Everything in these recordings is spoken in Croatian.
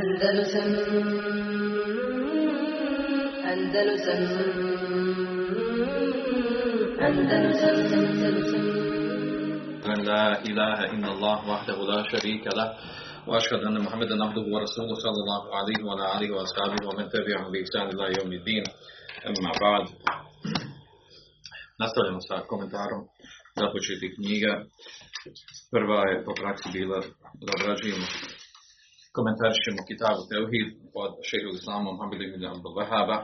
Andalusam Andalusam Andalusam Andalusam. أن لا إله إلا الله محمدا عبده ورسوله صلى الله عليه وعلى آله وأصحابه ومن تبعهم بإحسان إلى يوم الدين أما بعد Nastavljamo sa komentarom započetih knjiga. Prva je po praksi bila da obrađujemo komentarit ćemo Kitabu Teuhid od šehru Islama Muhammed ibn Abdul Wahaba.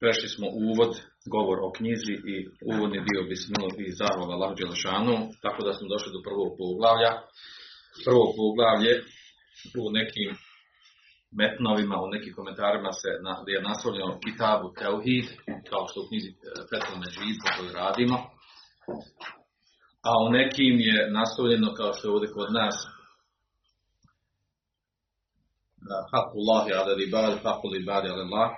Prešli smo uvod, govor o knjizi i uvodni dio bismilo i zahvala Allah Đelešanu, tako da smo došli do prvog poglavlja. Prvo poglavlje u nekim metnovima, u nekim komentarima se na, je naslovljeno Kitabu Teuhid, kao što u knjizi Fetul Međid, po kojoj radimo. A u nekim je naslovljeno, kao što je ovdje kod nas, Hakullahi ala ribad, hakul ala Allah,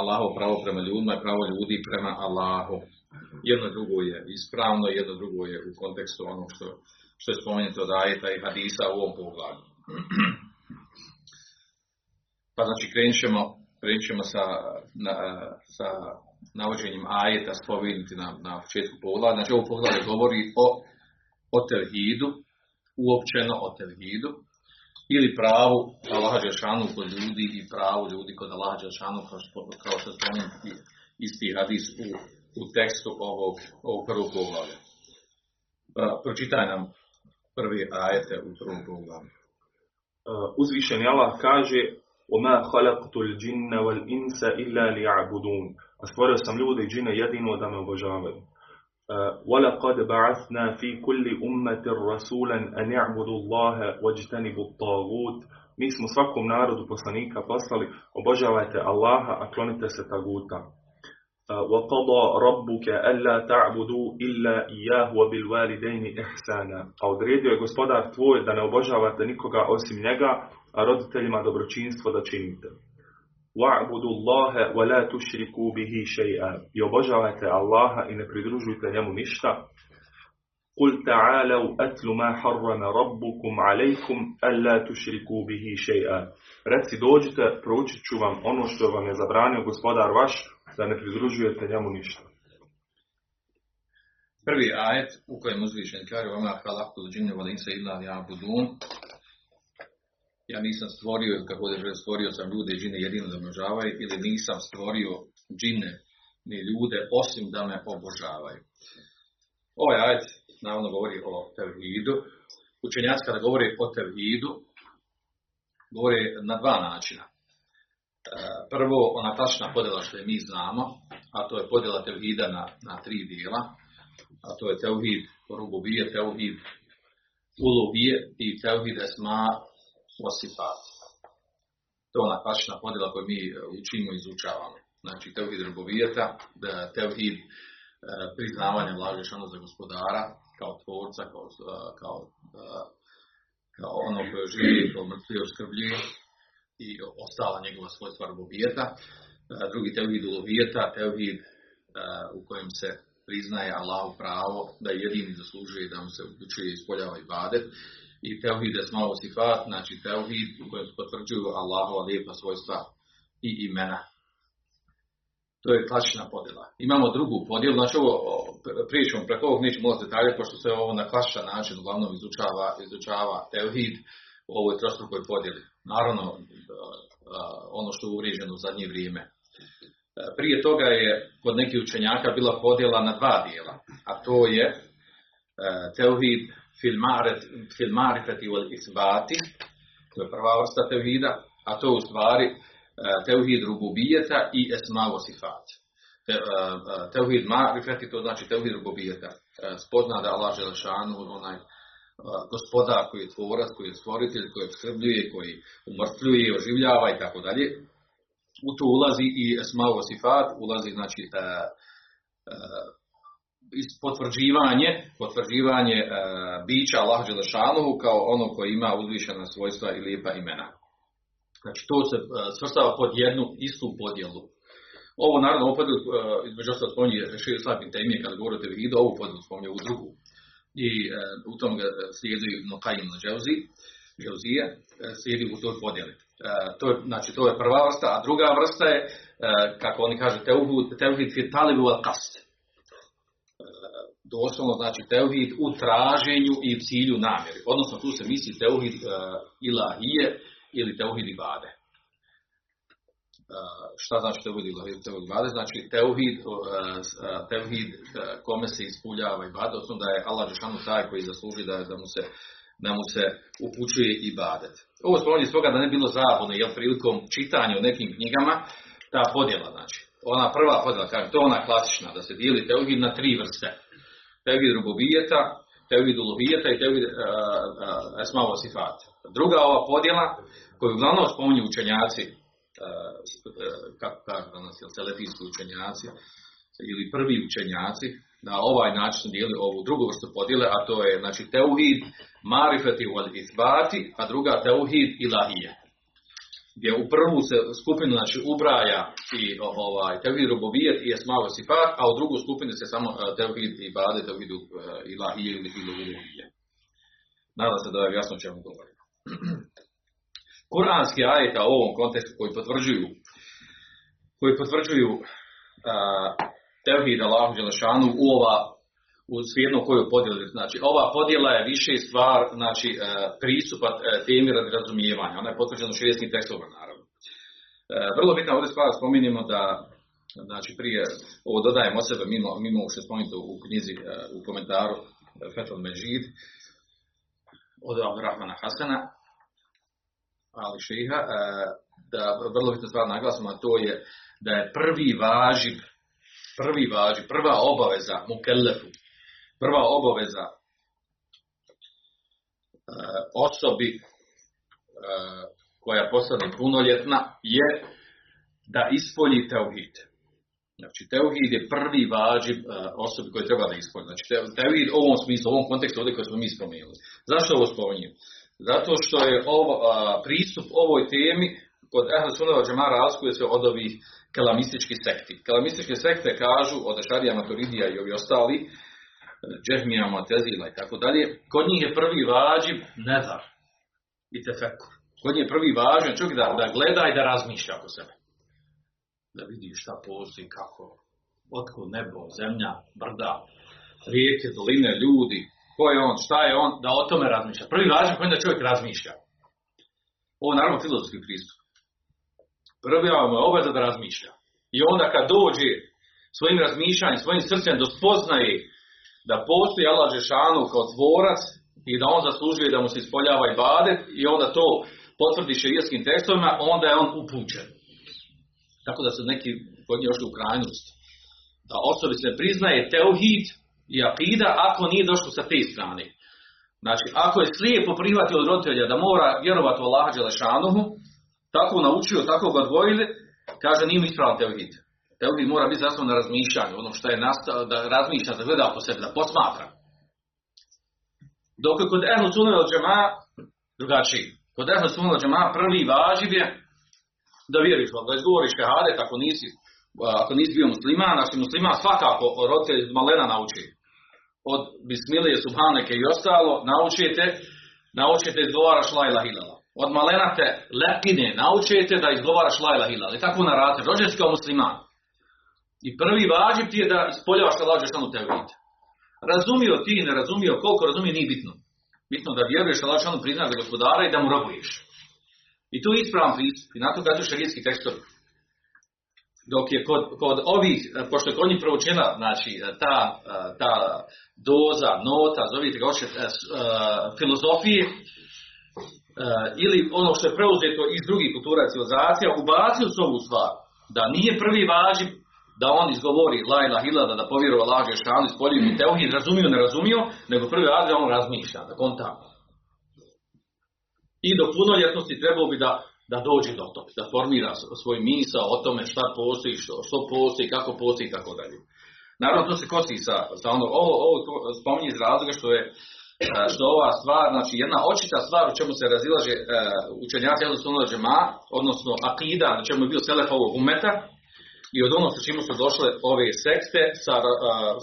Allahov pravo prema ljudima i pravo ljudi prema Allahu. Jedno drugo je ispravno, jedno drugo je u kontekstu onog što, što je spomenuto od ajeta i hadisa u ovom pogledu. Pa znači krenut ćemo, krenut ćemo sa, na, sa navođenjem ajeta spomenuti na, na početku poglavlja. Znači ovo poglavlje govori o, o tevhidu, uopćeno o tevhidu, ili pravu Allaha Đelšanu kod ljudi i pravu ljudi kod Allaha Đelšanu kao što, kao što spomenuti isti hadis u, u tekstu ovog, ovog prvog poglavlja. Pa, pročitaj nam prvi ajete u prvom poglavlju. Uzvišeni Allah kaže وَمَا خَلَقْتُ الْجِنَّ وَالْإِنسَ إِلَّا لِيَعْبُدُونَ A stvorio sam ljude i džine jedino da me obožavaju. وَلَقَدْ بَعَثْنَا فِي كُلِّ أُمَّةٍ رَسُولًا أَنْ يَعْبُدُوا اللَّهَ وَاجْتَنِبُوا الطَّاغُوتَ Mi smo svakom narodu poslanika poslali obožavajte Allaha, a klonite se taguta. وَقَضَى رَبُّكَ أَلَّا تَعْبُدُوا إِلَّا إِيَّاهُ وَبِالْوَالِدَيْنِ إِحْسَانًا A odredio je gospodar tvoj da ne obožavate nikoga osim njega, a roditeljima dobročinstvo da činite. وَعْبُدُوا اللَّهَ وَلَا تُشْرِكُوا بِهِ شَيْئًا I obožavajte Allaha i ne pridružujte njemu ništa. قُلْ تَعَالَوْا أَتْلُ مَا حَرَّمَ رَبُّكُمْ عَلَيْكُمْ أَلَّا تُشْرِكُوا بِهِ شَيْئًا Reci dođite, proučit ću vam ono što vam je zabranio gospodar vaš, da ne pridružujete njemu ništa. Prvi ajet u kojem uzvišen kaže Oma halaktu džinne valinsa illa ja'budun ja nisam stvorio, kako je stvorio sam ljude i džine jedino da obožavaju, ili nisam stvorio džine ni ljude osim da me obožavaju. Ovaj ajet naravno govori o tevhidu. Učenjaci kada govori o tevhidu, govori na dva načina. Prvo, ona tačna podjela što je mi znamo, a to je podjela tevhida na, na tri dijela, a to je tevhid rububije, tevhid ulubije i tevhid esma osifat. To je ona klasična podjela koju mi učimo i izučavamo. Znači, tevhid rububijeta, tevhid priznavanja Allaha za gospodara, kao tvorca, kao, kao, kao ono koje živi, kao mrtvi oskrbljuje i ostala njegova svojstva rububijeta. Drugi tevhid ulubijeta, tevhid u kojem se priznaje Allahu pravo da jedini zaslužuje da mu se uključuje i ispoljava i badet i teuhid esmao sifat, znači teuhid u kojem se potvrđuju Allahova lijepa svojstva i imena. To je klasična podjela. Imamo drugu podjelu, znači ovo pričamo preko ovog nećemo ulaziti detalje, pošto se ovo na klasičan način uglavnom izučava, izučava teuhid u ovoj trostrukoj podjeli. Naravno, ono što je uvriježeno u zadnje vrijeme. Prije toga je kod nekih učenjaka bila podjela na dva dijela, a to je teuhid fil marifeti isbati, to je prva vrsta tevhida, a to je u stvari teuhid rububijeta i esmavo sifat. Te, teuhid marifeti, to znači teuhid rububijeta. Spozna da Allah Želešanu, onaj gospodar koji je tvorac, koji je stvoritelj, koji obskrbljuje, koji umrtvljuje, oživljava i tako dalje. U to ulazi i esmavo sifat, ulazi znači potvrđivanje, potvrđivanje e, bića Allah Đelešanovu kao ono koji ima uzvišena svojstva i lijepa imena. Znači to se e, svrstava pod jednu istu podjelu. Ovo naravno podjelu, e, između ostalog spominje Šir Slabin Temije kada govorite vidu, ovu podjelu spominje u drugu. I e, u tom ga slijedi Nokajin na Dževzi. Džauzije, e, slijedi u toj podjeli. E, to je, znači, to je prva vrsta, a druga vrsta je, e, kako oni kažu, teuhid, teuhid fi talibu al kast. E, Doslovno znači teuhid u traženju i cilju namjeri. Odnosno tu se misli teuhid uh, ilahije ili teuhid ibade. Uh, šta znači teuhid ilahije teuhid ibade? Znači teuhid, uh, teuhid kome se ispuljava ibade, odnosno da je Allah Žešanu taj koji zasluži da, da mu se da mu se upućuje ibadet. Ovo spominje svoga da ne bilo zabune, jer prilikom čitanja u nekim knjigama, ta podjela, znači, ona prva podjela, kaže, to je ona klasična, da se dijeli teuhid na tri vrste. Teuhid rububijeta, teuhid uluhijeta i teuhid esmava sifat. Druga ova podjela, koju uglavnom spominju učenjaci, kako kažu danas, jel, selefijski učenjaci, ili prvi učenjaci, na ovaj način dijeli ovu drugu vrstu podjele, a to je znači teuhid marifeti wal izbati, a druga teuhid ilahije. Gdje u prvu se skupinu znači ubraja i ovaj teuhid rububijet i esmao sifat, a u drugu skupinu se samo teuhid ibade, teuhid ilahije ili ilahije. Nadam se da je jasno čemu govorimo. Kuranski ajeta u ovom kontekstu koji potvrđuju koji potvrđuju uh, tevhid Allahu Đelešanu u ova u svijedno koju podijeli. Znači, ova podjela je više stvar, znači, e, pristupa e, temi radi razumijevanja. Ona je potvrđena u širijskim tekstovima, naravno. E, vrlo bitna ovdje stvar spominjemo da, znači, prije, ovo dodajemo od sebe, mimo, mimo što je spomenuto u knjizi, u komentaru Fethul Međid, od Abdurrahmana Hasana, ali šeha, da vrlo bitna stvar naglasimo, a to je da je prvi važib prvi važi, prva obaveza mukellefu, prva obaveza e, osobi e, koja postane punoljetna je da ispolji teuhid. Znači, teuhid je prvi vađib e, osobi koji treba da ispolji. Znači, teuhid u ovom smislu, u ovom kontekstu ovdje koji smo mi spomenuli. Zašto ovo spominjem? Zato što je ovo, pristup ovoj temi kod Ehla Sunava Džemara razlikuje se od ovih kalamističkih sekti. Kalamističke sekte kažu od Ešarija, Maturidija i ovi ostali, Džehmija, Matezila i tako dalje, kod njih je prvi vađib nezar i tefekur. Kod njih je prvi važan čovjek da, da gleda i da razmišlja oko sebe. Da vidi šta postoji, kako, otko nebo, zemlja, brda, rijeke, doline, ljudi, ko je on, šta je on, da o tome razmišlja. Prvi važan kod da čovjek razmišlja. Ovo je naravno filozofski pristup. Prvi mu je da razmišlja. I onda kad dođe svojim razmišljanjem, svojim srcem do spoznaje da postoji Allah Žešanu kao tvorac i da on zaslužuje da mu se ispoljava i badet i onda to potvrdi šerijskim tekstovima, onda je on upućen. Tako da su neki kod njih u krajnost. Da osobi se priznaje teuhid i akida ako nije došlo sa te strane. Znači, ako je slijepo prihvatio od roditelja da mora vjerovati u Allaha Đelešanuhu, tako naučio, tako ga odgojili, kaže nije mi ispravan teuhid. Teuhid mora biti zasnovan na razmišljanju, ono što je nastao, da razmišlja, da gleda po sebi, da posmatra. Dok je kod Ehlu Sunnah al Džema drugačiji. Kod Ehlu Sunnah al Džema prvi važiv je da vjeriš, da izgovoriš šehadet ako nisi, ako nisi bio musliman, ako si musliman, svakako roditelj malena nauči. Od Bismilije, Subhaneke i ostalo, naučite, naučite izgovaraš la ilaha illallah od malena te lepine naučite da izgovaraš la ilaha illallah. I tako narate, kao musliman. I prvi vađib ti je da ispoljavaš da lađeš samo tevhid. Razumio ti, ne razumio, koliko razumio, nije bitno. Bitno da vjeruješ da lađeš samo priznaš za gospodara i da mu robuješ. I tu je ispravan pristup. I na to gađu šarijetski tekstovi. Dok je kod, kod ovih, pošto je kod njih proučena, znači, ta, ta doza, nota, zovite ga oče, filozofije, ili ono što je preuzeto iz drugih kultura civilizacija, ubacio su ovu stvar, da nije prvi vađib da on izgovori la ilaha illa da povjeruje Allah je šanu iz polju i teuhid, razumio, ne razumio, nego prvi da on razmišlja, da konta. I do punoljetnosti trebalo bi da, da dođe do toga, da formira svoj misao o tome šta postoji, što, što postoji, kako postoji i tako dalje. Naravno, to se kosi sa, sa ono, ovo, ovo spominje iz razloga što je što ova stvar, znači jedna očita stvar u čemu se razilaže uh, učenjaci Ehlu Sunna Džema, odnosno akida, na čemu je bio selef ovog umeta, i od ono sa čemu su došle ove sekte, sa, uh, uh,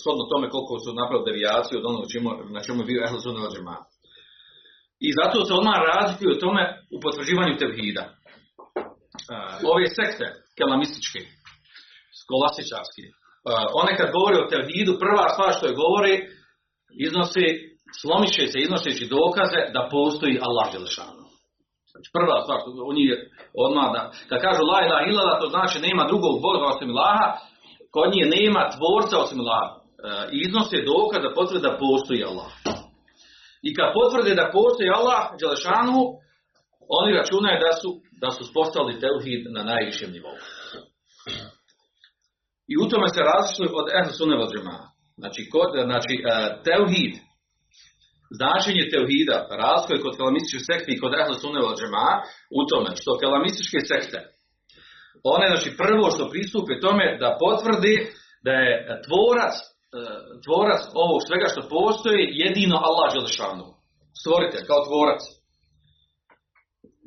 shodno tome koliko su napravili devijaciju od onog čemu, na čemu je bio Ehlu Sunna. I zato se odmah razlikuju o tome u potvrđivanju tevhida. Ove sekte, kelamističke, skolastičarske, one kad govore o tevhidu, prva stvar što je govore, iznosi, slomit će se iznoseći dokaze da postoji Allah Đelešanu. Znači prva stvar, oni je odmah da, kad kažu la ilaha to znači nema drugog Boga osim Allaha, kod nje nema tvorca osim Allaha. E, iznose dokaz da potvrde da postoji Allah. I kad potvrde da postoji Allah, Đelešanu, oni računaju da su, da su spostavili teuhid na najvišem nivou. I u tome se različuju od Ehl Sunne Znači, kod, znači e, teuhid, značenje teuhida razlikuje kod kalamističkih sekti i kod Ehl Sunne od u tome što kalamističke sekte, one znači prvo što pristupe tome da potvrdi da je tvorac E, tvorac ovog svega što postoji jedino Allah Đelešanu. Stvoritelj, kao tvorac.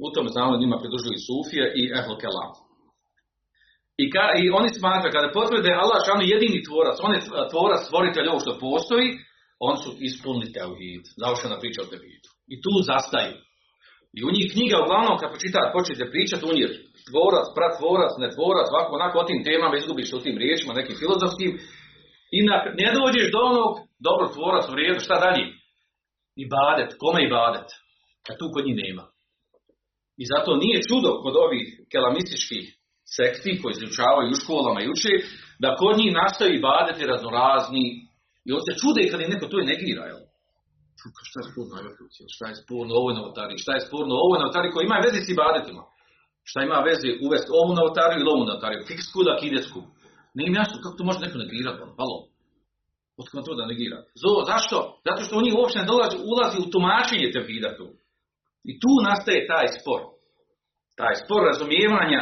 U tom znamo njima pridružili Sufije i Ehl Kelam. I, ka, I oni smatraju, kada potvrde Allah Đelešanu jedini tvorac, on je tvorac, stvoritelj ovog što postoji, on su ispunili teuhid. Završena priča o teuhidu. I tu zastaju. I u njih knjiga uglavnom kad pročitate, počnete pričati, u njih tvorac, pratvorac, netvorac, ovako onako o tim temama izgubiš u tim riječima, nekim filozofskim, i na, ne dođeš do onog, dobro tvorac u redu, šta dalje? I badet, kome i badet? A tu kod njih nema. I zato nije čudo kod ovih kelamističkih sekti koji izučavaju u školama i uče, da kod njih nastaju badeti raznorazni i on se čude kad je neko to i negira, jel? Šta je sporno Šta je sporno ovoj novotari? Šta je sporno ovoj novotari koji ima veze s ibadetima? Šta ima veze uvesti ovu novotariju ili ovu novotariju? Fiksku ili akidetsku? Nije im jasno kako to može neko negirati, ono, halo. Otko to da negira? Zo, zašto? Zato što oni uopće ne dolazi, ulazi u tumačenje tevhida tu. I tu nastaje taj spor. Taj spor razumijevanja,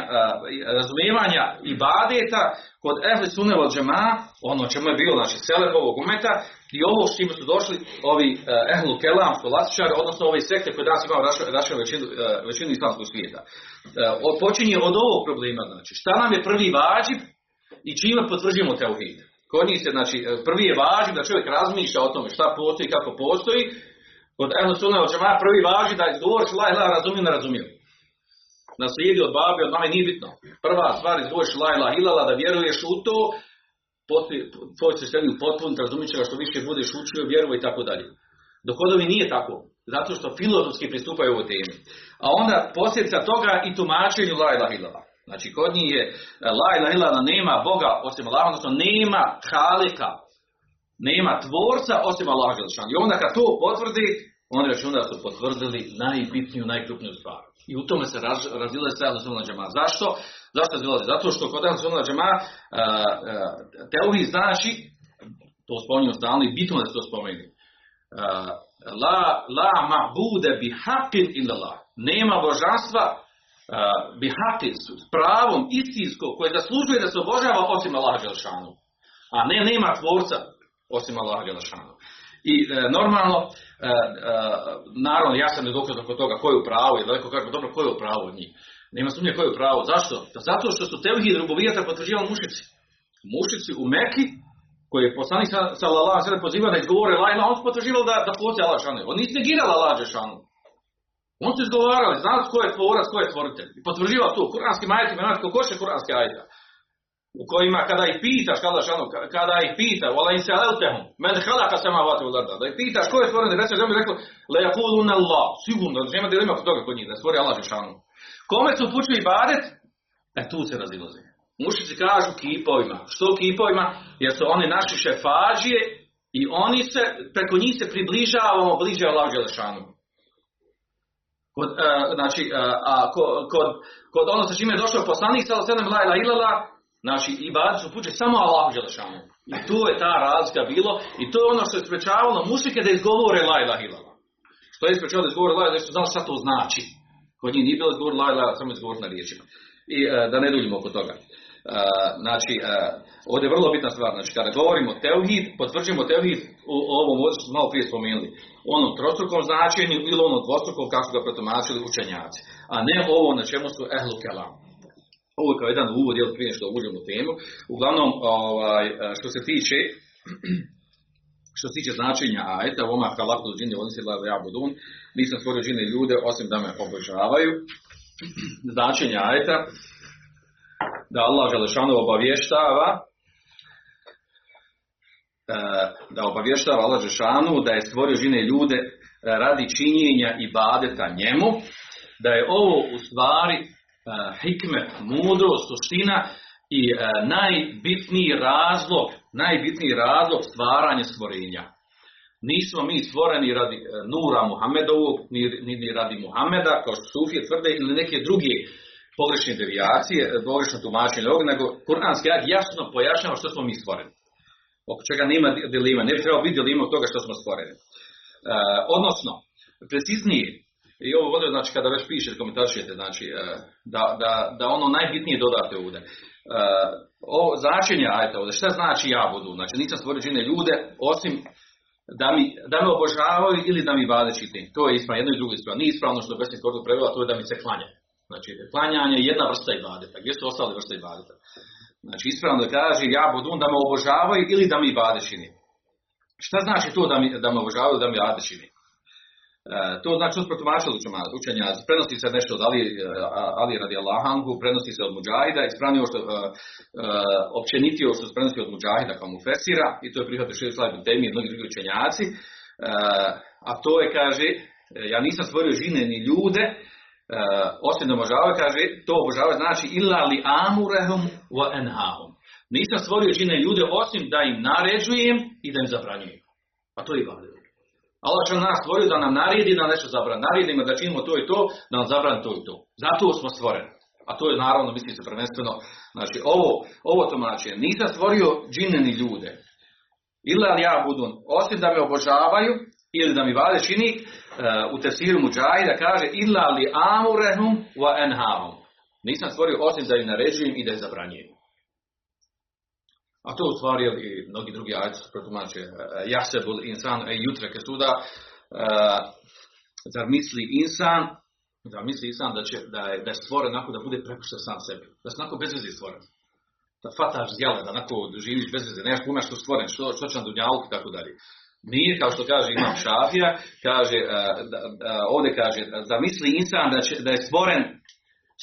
razumijevanja i badeta kod Ehli Sunne džema, ono čemu je bilo znači seleb ovog umeta, i ovo s čime su došli ovi uh, Ehlu Kelam, skolastičari, odnosno ovi sekte koji danas imaju rašao većinu, uh, većinu islamskog svijeta. Uh, počinje od ovog problema, znači šta nam je prvi vađib, i čime potvrđujemo teuhid. Kod njih se, znači, prvi je važno da čovjek razmišlja o tome šta postoji, kako postoji. Kod Ehlu Sunna od prvi važi da izgovoriš la ilaha razumiju, ne razumiju. Jedi od babi, od mame nije bitno. Prva stvar izgovoriš la ilaha ilala, da vjeruješ u to, tvoj se sebi potpuno razumit što više budeš učio, vjeruj i tako dalje. Dok nije tako, zato što filozofski pristupaju ovoj temi. A onda posljedica toga i tumačenju la ilaha ilala. Znači, kod njih je la ilaha nema Boga osim Allaha, odnosno nema halika, nema tvorca osim Allaha I onda kad to potvrdi, oni računa da su potvrdili najbitniju, najkrupniju stvar. I u tome se raz, razdile sve Ahlus džema. Zašto? Zašto razdile? Zato što kod Ahlus džema teoriji znači, to spominju stalno i bitno da se to spomeni. La, la ma'bude bi haqqin illa Nema božanstva bihati s pravom istinsko koje zaslužuje da se obožava osim Allaha Đelšanu. A ne, nema tvorca osim Allaha Đelšanu. I e, normalno, e, e, naravno, ja sam ne dokaz oko toga ko je u pravu, i daleko kako dobro ko je u pravu od njih. Nema sumnje ko je u pravu. Zašto? Zato što su tevhid rubovijata potvrđivali mušici. Mušici u Meki, koji je poslanik sallallahu alejhi ve pozivao da izgovore la ilaha, on su potvrđivali da da postoji Allah šanu. On nisu negirali Allah šanu. On su izgovarali, znali ko je tvorac, ko je tvoritelj. I potvrđivao to, kuranski majetima, imate koliko će kuranski ajta. U kojima kada ih pitaš, kada, šano, kada ih pita, vola im se aleltehum, med halaka vate u da ih pitaš ko je stvoren, reče zemlje, rekao, le jakulun Allah, sigurno, da nema dilema kod toga kod njih, da stvori Allah Žešanu. Kome su upućili ibadet? E tu se razilaze. Mušici kažu kipovima. Što kipovima? Jer su oni naši šefađije i oni se, preko njih se približavamo bliže Allah Žešanu. Kod, uh, znači, uh, a kod, kod ono sa čime je došao poslanik sa sedam la illallah, znači ibad su puće samo Allahu dželešanu. I tu je ta razlika bilo i to je ono što je sprečavalo mušike da izgovore la ilaha. Što je sprečavalo da izgovore la ilaha šta to znači. Kod njih nije bilo izgovor la samo izgovor na riječima. I uh, da ne duljimo oko toga. Uh, znači, uh, ovdje je vrlo bitna stvar, znači kada govorimo teuhid, potvrđujemo teuhid u ovom što smo malo prije spomenuli, onom trostrukom značenju ili onom dvostrukom kako ga protumačili učenjaci, a ne ovo na čemu su ehlu kelam. Ovo je kao jedan uvod, jel prije što uđemo u temu. Uglavnom, ovaj, što se tiče što se tiče značenja ajeta, voma halakul džini oni se ja budun, nisam stvorio džine ljude osim da me obožavaju. Značenja ajeta, da Allah Želešanu obavještava e, da obavještava Allah Želešanu da je stvorio žine ljude e, radi činjenja i badeta njemu, da je ovo u stvari e, hikmet, mudrost, suština i najbitniji razlog, najbitniji razlog stvaranja stvorenja. Nismo mi stvoreni radi Nura Muhammedovog, ni, ni radi Muhammeda, kao što Sufije tvrde, ili neke druge pogrešne devijacije, pogrešno tumačenje ovog, nego kuranski ajat jasno pojašnjava što smo mi stvoreni. Oko čega nema dilema, ne bi trebalo biti dilema od toga što smo stvoreni. E, odnosno, preciznije, i ovo ovdje, znači kada već pišete, komentaršujete, znači e, da, da, da, ono najbitnije dodate ovdje. E, ovo značenje ajta ovdje, šta znači ja budu? Znači nisam stvorio džine ljude, osim da, mi, da me obožavaju ili da mi vade čitim. To je ispravno, jedno i drugo ispravno. Nije ispravno što Besni Kordu prevela, to je da mi se klanja. Znači, klanjanje je jedna vrsta ibadeta. Gdje su ostale vrste ibadeta? Znači, ispravno da kaže, ja budun da me obožavaju ili da mi ibade čini. Šta znači to da, mi, da me obožavaju da mi ibade čini? E, to znači što protumačili učenja, prenosi se nešto od Ali, Ali radi Allahangu, prenosi se od Mujahida, ispravnije što, uh, općenitio što prenosi od Mujahida kao mu fesira, i to je prihvatio šir slavi temi mnogi drugi učenjaci, a to je, kaže, ja nisam stvorio žine ni ljude, osim da obožavaju, kaže, to obožavaju znači illa li amurehum wa enhahum. Nisam stvorio žine ljude osim da im naređujem i da im zabranjujem. A to je ibadet. Allah će nas stvorio da nam naredi da nešto zabran. Naredimo da činimo to i to, da nam zabran to i to. Zato smo stvoreni. A to je naravno, misli se prvenstveno, znači ovo, ovo tumačenje. Nisam stvorio džine ni ljude. Illa li ja budun, osim da me obožavaju ili da mi vade čini, u tefsiru Mujahida kaže illa li amurehum wa enhahum. Nisam stvorio osim da ih naređujem i da ih zabranjujem. A to u stvari i mnogi drugi ajci protumače jasebul insan e jutre suda zar misli insan da misli insan da, će, da, je, da je stvoren onako da bude prepušten sam sebi. Da se onako bez veze stvoren. Da fataš zjele, da onako živiš bez veze, nemaš pojma što stvoren, što, što će na dunjalku i tako dalje. Nije, kao što kaže Imam Šafija, kaže, da, da, ovdje kaže, da misli insan da, će, da je stvoren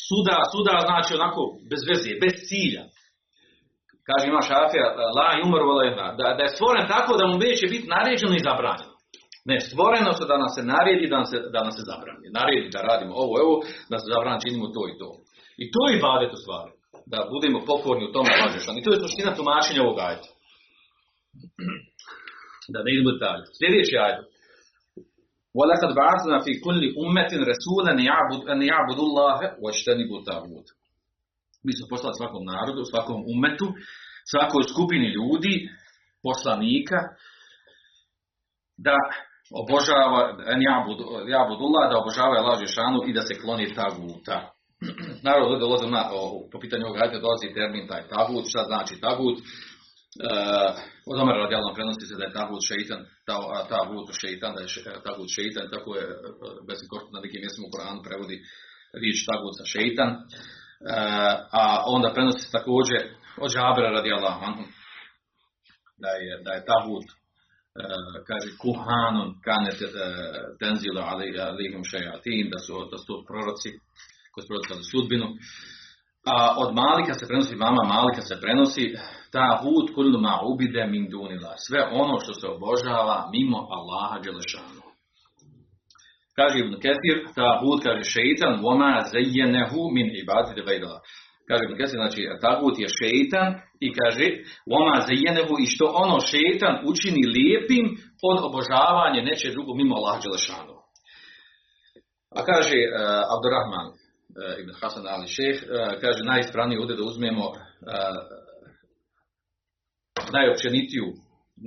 suda, suda znači onako bez veze, bez cilja. Kaže Imam Šafija, la umar da, da je stvoren tako da mu neće biti naređeno i zabranjeno. Ne, stvoreno se da nam se naredi, da nam se, da nam se zabrani. Naredi da radimo ovo, ovo, da se zabrani, činimo to i to. I to je ibadet u stvari. Da budemo pokorni u tome I to je suština tumačenja ovog ajta. Da ne idemo dalje. Sljedeći ajd. وَلَقَدْ بَعَثْنَا فِي كُلِّ أُمَّةٍ رَسُولًا أَنْ يَعْبُدُ اللَّهَ وَاجْتَنِبُوا الطَّاغُوتَ mi smo poslali svakom narodu, svakom umetu, svakoj skupini ljudi, poslanika, da obožava jabudullah, da obožava Allah šanu i da se kloni taguta. Naravno, dolazi na, po pitanju ovog ajde dolazi termin taj tagut, šta znači tagut, Uh, od Omara radijalno prenosi se da je tagut šeitan, ta, tagut šeitan, da je tagut šeitan, tako je Besim Korto na nekim mjestima u Koranu prevodi riječ tagut sa šeitan. Uh, a onda prenosi također od Žabra radijallahu anhu, da je, da je tagut uh, kaže kuhanun kanet tenzila alihim šejatin, da su, da su proroci koji su prorocali sudbinu. A od Malika se prenosi, mama Malika se prenosi, ta hud kullu ma ubide min dunila. Sve ono što se obožava mimo Allaha Đelešanu. Kaže Ibn ta hud kaže šeitan, voma zajjenehu min ibadite vejdala. Kaže Ibn Ketir, znači tagut je šeitan i kaže voma zajjenehu i što ono šeitan učini lijepim od obožavanja neće drugo mimo Allaha Đelešanu. A kaže uh, Abdurrahman, uh, Ibn Hasan Ali Šeh, uh, kaže najispravnije ovdje da uzmemo uh, najopćenitiju,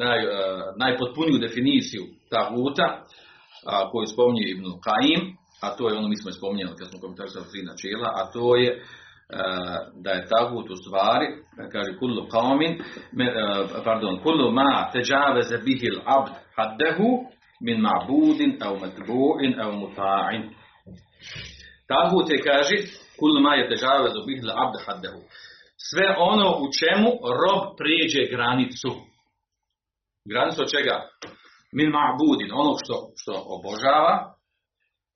naj, uh, najpotpuniju definiciju taguta, a, koju spominje Ibn Qaim, a to je ono mi smo spominjali kad smo komentarisali tri načela, a to je uh, da je tagut u stvari, kaže kullu qawmin, uh, pardon, kullu ma teđaveze bihil abd haddehu min ma'budin au matbu'in au muta'in. Tagut je kaže kullu ma je teđaveze bihil abd haddehu sve ono u čemu rob prijeđe granicu. Granicu od čega? Min ma'budin, onog što, što obožava,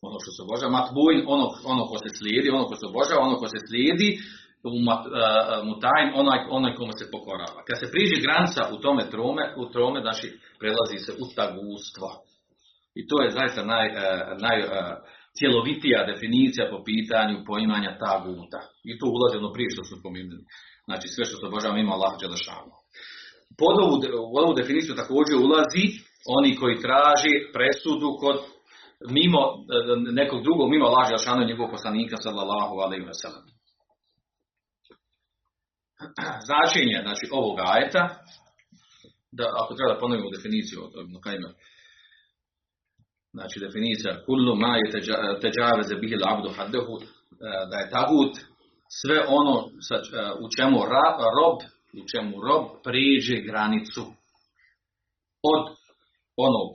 ono što se obožava, matbuin, ono, ono ko se slijedi, ono ko se obožava, ono ko se slijedi, mutajn, onaj, onaj kome se pokorava. Kad se priđe granica u tome trome, u trome, znači prelazi se u tagustvo. I to je zaista naj, naj cjelovitija definicija po pitanju poimanja taguta. I tu ulazi ono prije što smo spomenuli. Znači sve što se obožava ima Allah Đelešanu. Pod ovu, ovu definiciju također ulazi oni koji traži presudu kod mimo nekog drugog, mimo Allah Đelešanu i njegovog poslanika sallallahu alaihi wa sallam. Značenje znači, ovog ajeta, da ako treba da ponovimo definiciju od Ibn Znači definicija kullu ma je teđaveze bihil abdu haddehu, e, da je tagut sve ono e, u čemu rob, u čemu rob priđe granicu od onog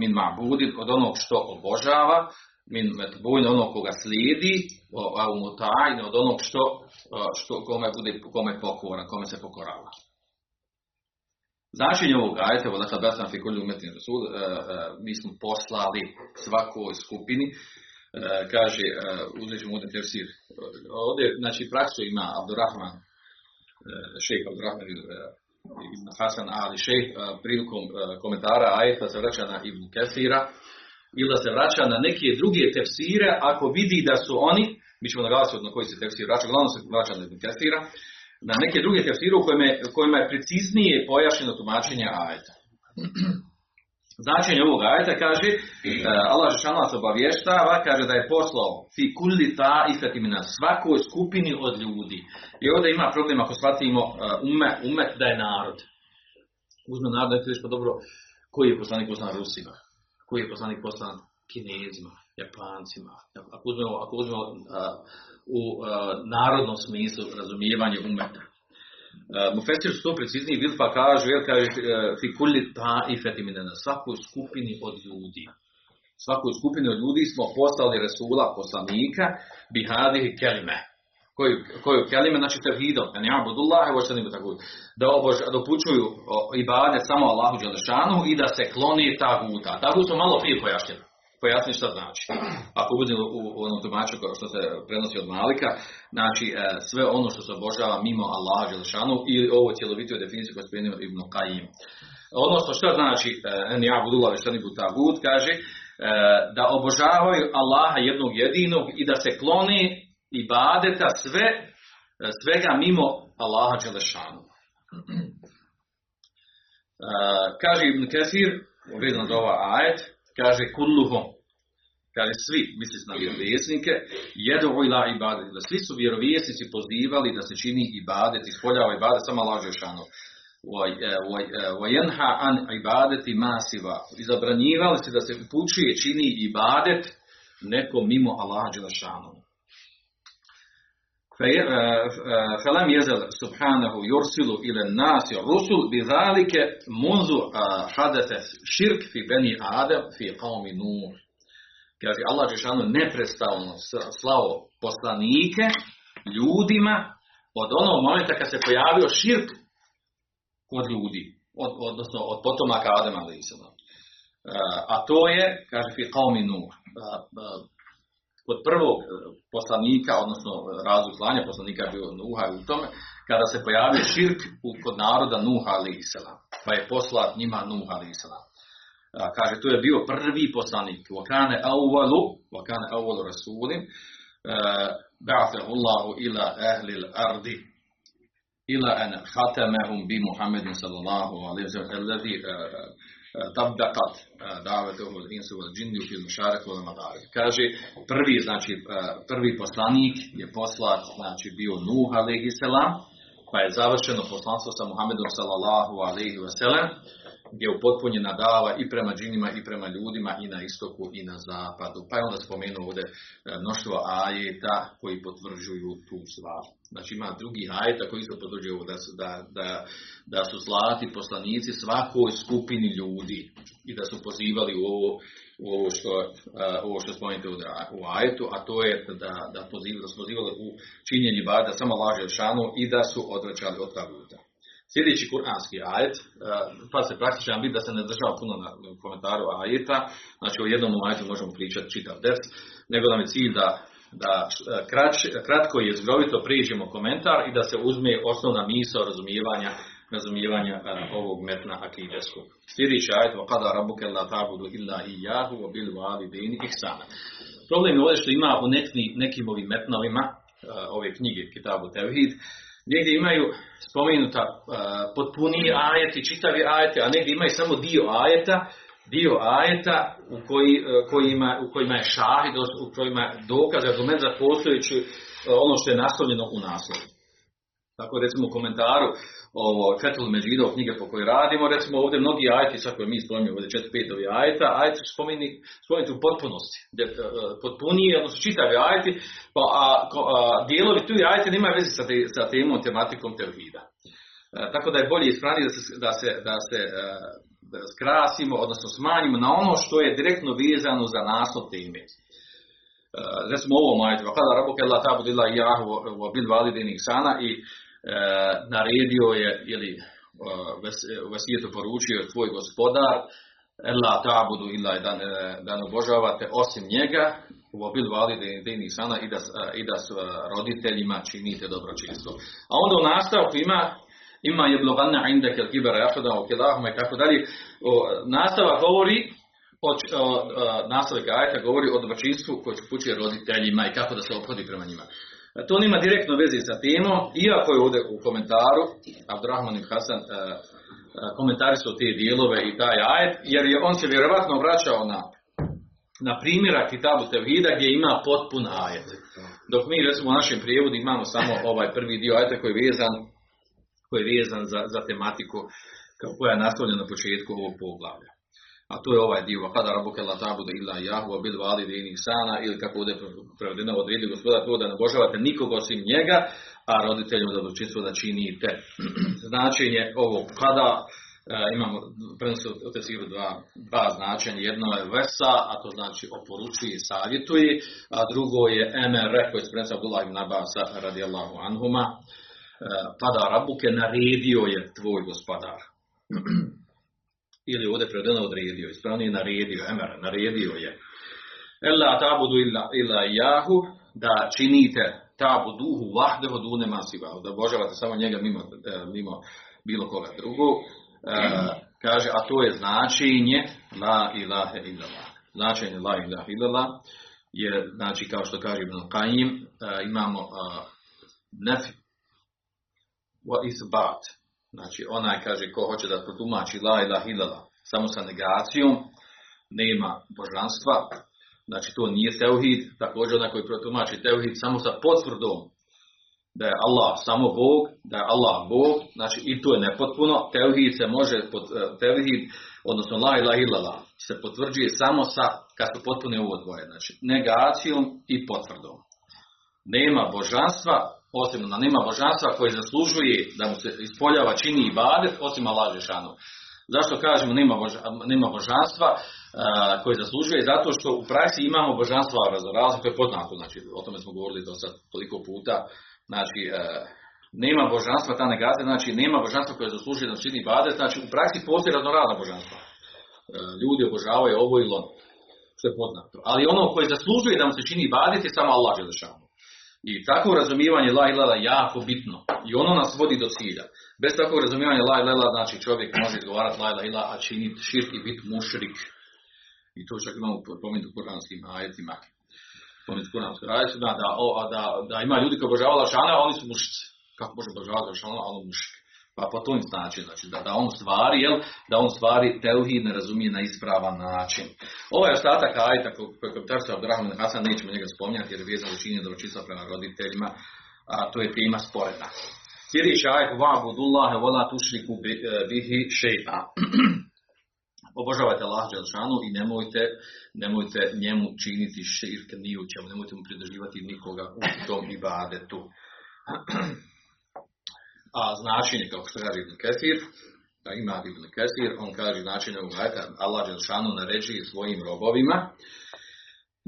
min ma'budin, od onog što obožava, min metbuin, onog koga slijedi, a umutajn, od onog što, što kome bude kome pokora, kome se pokorava. Značenje ovog ajeta, dakle, da sam fikulju umetni rasul, e, e, mi smo poslali svakoj skupini, e, kaže, uzet ćemo ovdje tefsir. Ovdje, znači, praksu ima Abdurrahman, šejh Abdurrahman ibn Hasan Ali šejh, prilikom komentara ajeta se vraća na Ibn Kefira, ili da se vraća na neke druge tefsire, ako vidi da su oni, mi ćemo naglasiti na koji se tefsir vraća, uglavnom se vraća na Ibn Kefira, na neke druge tefsire u kojima, kojima je preciznije pojašnjeno tumačenje ajeta. Značenje ovog ajeta kaže, uh, Allah Žešan nas obavještava, kaže da je poslao fi kulli ta na svakoj skupini od ljudi. I ovdje ima problem ako shvatimo uh, umet, umet da je narod. Uzme narod, da je pa dobro, koji je poslanik poslan Rusima, koji je poslanik poslan Kinezima, Japancima. Ako uzmemo, ako uzmemo uh, u narodnom smislu razumijevanje umeta. Uh, Mufesir su to precizniji bil pa kažu, jer kaže uh, fi kulli ta'ifeti na svakoj skupini od ljudi. Svakoj skupini od ljudi smo poslali Resula, poslanika, bihadihi kelime. Koju, koju kelime, znači tevhidom, ne abudullahi, ovo što tako, da, obož, da upućuju ibade samo Allahu Đelešanu i da se kloni taguta. Tagut smo malo prije pojašnjeni pojasniti šta znači. Ako bude u, onom tumaču što se prenosi od Malika, znači e, sve ono što se obožava mimo Allaha Đelešanu ili ovo cjelovitiju definiciju koju spomenuo Ibn Qajim. Odnosno što znači e, en ja budula veštani tagut, kaže e, da obožavaju Allaha jednog jedinog i da se kloni i badeta sve, svega mimo Allaha Đelešanu. kaže Ibn Kesir, vezano za ovaj ajet, kaže kulluhum, kaže svi, misli se na vjerovjesnike, jedu ila ibadet, da svi su vjerovjesnici pozivali da se čini ibadet, ispoljava ibadet, samo laže šano. Vajenha e, an ibadeti masiva. I zabranjivali se da se upućuje čini ibadet neko mimo Allaha Đelešanu. فلم يزل سبحانه يرسل إلى الناس الرسل بذلك منذ حدث الشرك في بني آدم في قوم نوح Kaže, Allah Žešanu neprestalno slao poslanike ljudima od onog momenta kad se pojavio širk kod ljudi, od, odnosno od potomaka Adama alaih A to je, kaže, fi qavmi Nuh kod prvog e, poslanika, odnosno razlog slanja poslanika je bio Nuha u tome, kada se pojavio širk kod naroda Nuha a.s. Pa je poslat njima Nuha a.s. Kaže, to je bio prvi poslanik. Vakane awwalu, vakane awwalu rasulim, e, ba'athahu Allahu ila ahli al-ardi ila an khatamahum bi Muhammedin sallallahu alaihi wa sallam tabekat davetuhu insu wal džinni fil mušarek wal. Kaže, prvi, znači, prvi poslanik je poslat, znači, bio Nuh alaihi selam, pa je završeno poslanstvo sa Muhammedom sallallahu sallam, gdje je upotpunjena dava i prema džinima i prema ljudima i na istoku i na zapadu. Pa je onda spomenuo ovdje e, mnoštvo ajeta koji potvrđuju tu stvar. Znači ima drugi ajeta koji isto potvrđuju da da, da, da su slati poslanici svakoj skupini ljudi i da su pozivali u ovo, u ovo što, uh, ovo što spomenuti u ajetu, a to je da, da, pozivali, da su pozivali u činjenje bada samo laže šanu i da su odvraćali od taguta. Sljedeći kuranski ajet, e, pa se praktično biti da se ne država puno na komentaru ajeta, znači o jednom ajetu možemo pričati čitav ders, nego nam je cilj da, da e, kratko i zgrovito prijeđemo komentar i da se uzme osnovna misao razumijevanja razumijevanja e, ovog metna akideskog. Sljedeći ajet, la tabudu illa i jahu, bil validini ihsana. Problem je ovdje što ima u nekim ovim metnovima, ove knjige Kitabu Tevhid, negdje imaju spomenuta uh, potpuniji ajeti, čitavi ajeti, a negdje imaju samo dio ajeta, dio ajeta u, koji, uh, kojima, u kojima je šahid, u kojima je dokaz, argument za postojeći uh, ono što je naslovljeno u naslovu. Tako recimo u komentaru ovo Fetul Međidov knjige po kojoj radimo, recimo ovdje mnogi ajeti, sad koje mi spominjamo, ovdje četiri, pet ovi ajeta, ajeti su spomenuti u potpunosti, e, potpunije, odnosno čitavi ajeti, pa a, a, dijelovi tu ajeti nemaju veze sa, te, sa temom, tematikom tevhida. E, tako da je bolje ispraviti da se, da se, da se e, da skrasimo, odnosno smanjimo na ono što je direktno vezano za naslov teme. Uh, recimo ovo majte, kada rabuke Allah tabudila i jahu bil validini sana i E, naredio je ili vesijetu poručio tvoj gospodar la tabudu illa da, da ne obožavate osim njega u obil valide dini sana i da, i da s roditeljima činite dobročinstvo. A onda u nastavku ima ima je bloganna inda kel kibera jašada o kelahuma i tako dalje. Nastava govori o, o, nastavak ajta govori o dobročinstvu koje se roditeljima i kako da se ophodi prema njima. To nima direktno veze sa temom, iako je ovdje u komentaru, Abdurrahman i Hasan e, e, komentari su te dijelove i taj ajet, jer je on se vjerovatno vraćao na, na primjera Kitabu Tevhida gdje ima potpun ajet. Dok mi recimo u našem prijevodu imamo samo ovaj prvi dio ajeta koji je vezan, koji je vezan za, za tematiku koja je nastavljena na početku ovog poglavlja. A to je ovaj dio, kada rabuke la tabuda illa jahu, a bil vali sana, ili kako bude prevedeno odredi gospoda, to da ne obožavate nikoga osim njega, a roditeljima da dobročinstvo da činite. Značenje ovog kada, e, imamo prenosi u tefsiru dva, dva značenja, jedno je vesa, a to znači oporučuje i savjetuje, a drugo je MR, koji je prenosi Abdullah ibn Abasa radijallahu anhuma, e, kada rabuke naredio je tvoj gospodar. ili ovdje prevedeno odredio, ispravnije naredio, emer, naredio je. Ella tabudu illa, illa jahu, da činite tabuduhu vahdehu dune masivahu, da obožavate samo njega mimo, e, mimo bilo koga drugog. E, kaže, a to je značenje la ilahe illallah. Značenje la ilahe illallah je, znači, kao što kaže Ibn Qayyim, e, imamo e, nef wa isbat, Znači, onaj kaže ko hoće da protumači la ilaha illallah samo sa negacijom, nema božanstva, znači to nije teuhid, također onaj koji protumači teuhid samo sa potvrdom da je Allah samo Bog, da je Allah Bog, znači i to je nepotpuno, teuhid se može, e, teuhid, odnosno la ilaha illallah, se potvrđuje samo sa, kad su potpune ovo dvoje, znači negacijom i potvrdom. Nema božanstva, posebno da nema božanstva koje zaslužuje da mu se ispoljava čini i badet, osim Allah Žešanu. Zašto kažemo nema, boža, nema božanstva uh, koje zaslužuje? Zato što u praksi imamo božanstva raznorazno, to je poznato, znači o tome smo govorili do sad toliko puta, znači uh, nema božanstva, ta negacija, znači nema božanstva koje zaslužuje da čini badet, znači u praksi postoji raznorazna božanstva. Uh, ljudi obožavaju ovo ili ono, što je poznato. Ali ono koje zaslužuje da mu se čini badet je samo Allah Žešanu. I takvo razumijevanje la ilaha jako bitno. I ono nas vodi do cilja. Bez takvog razumijevanja la ilaha znači čovjek može izgovarati la ilaha a činiti širk i biti mušrik. I to čak imamo pomenuti u kuranskim ajetima. Pomenuti u kuranskim ajetima da, da, da, da, ima ljudi koji obožavaju šana, a oni su mušici. Kako može obožavati šana, a on mušik. Pa po tom znači, znači da, da on stvari, jel, da on stvari teuhid ne razumije na ispravan način. Ovaj ostatak ajta koji komentar sa Abdurrahman Hasan nećemo njega spominjati jer je vezan učinje dobročinstva prema roditeljima, a to je tema sporedna. Sljedeći ajet Va'budullahe vola tušriku e, bihi šeita. Obožavajte Allah Đelšanu i nemojte, nemojte njemu činiti širk ni u čemu, nemojte mu pridrživati nikoga u tom ibadetu. A značenje, kao što kaže Ibn Kesir, ima Ibn Kesir, on kaže značenje ovog ajta, Allah Đelšanu naređuje svojim robovima,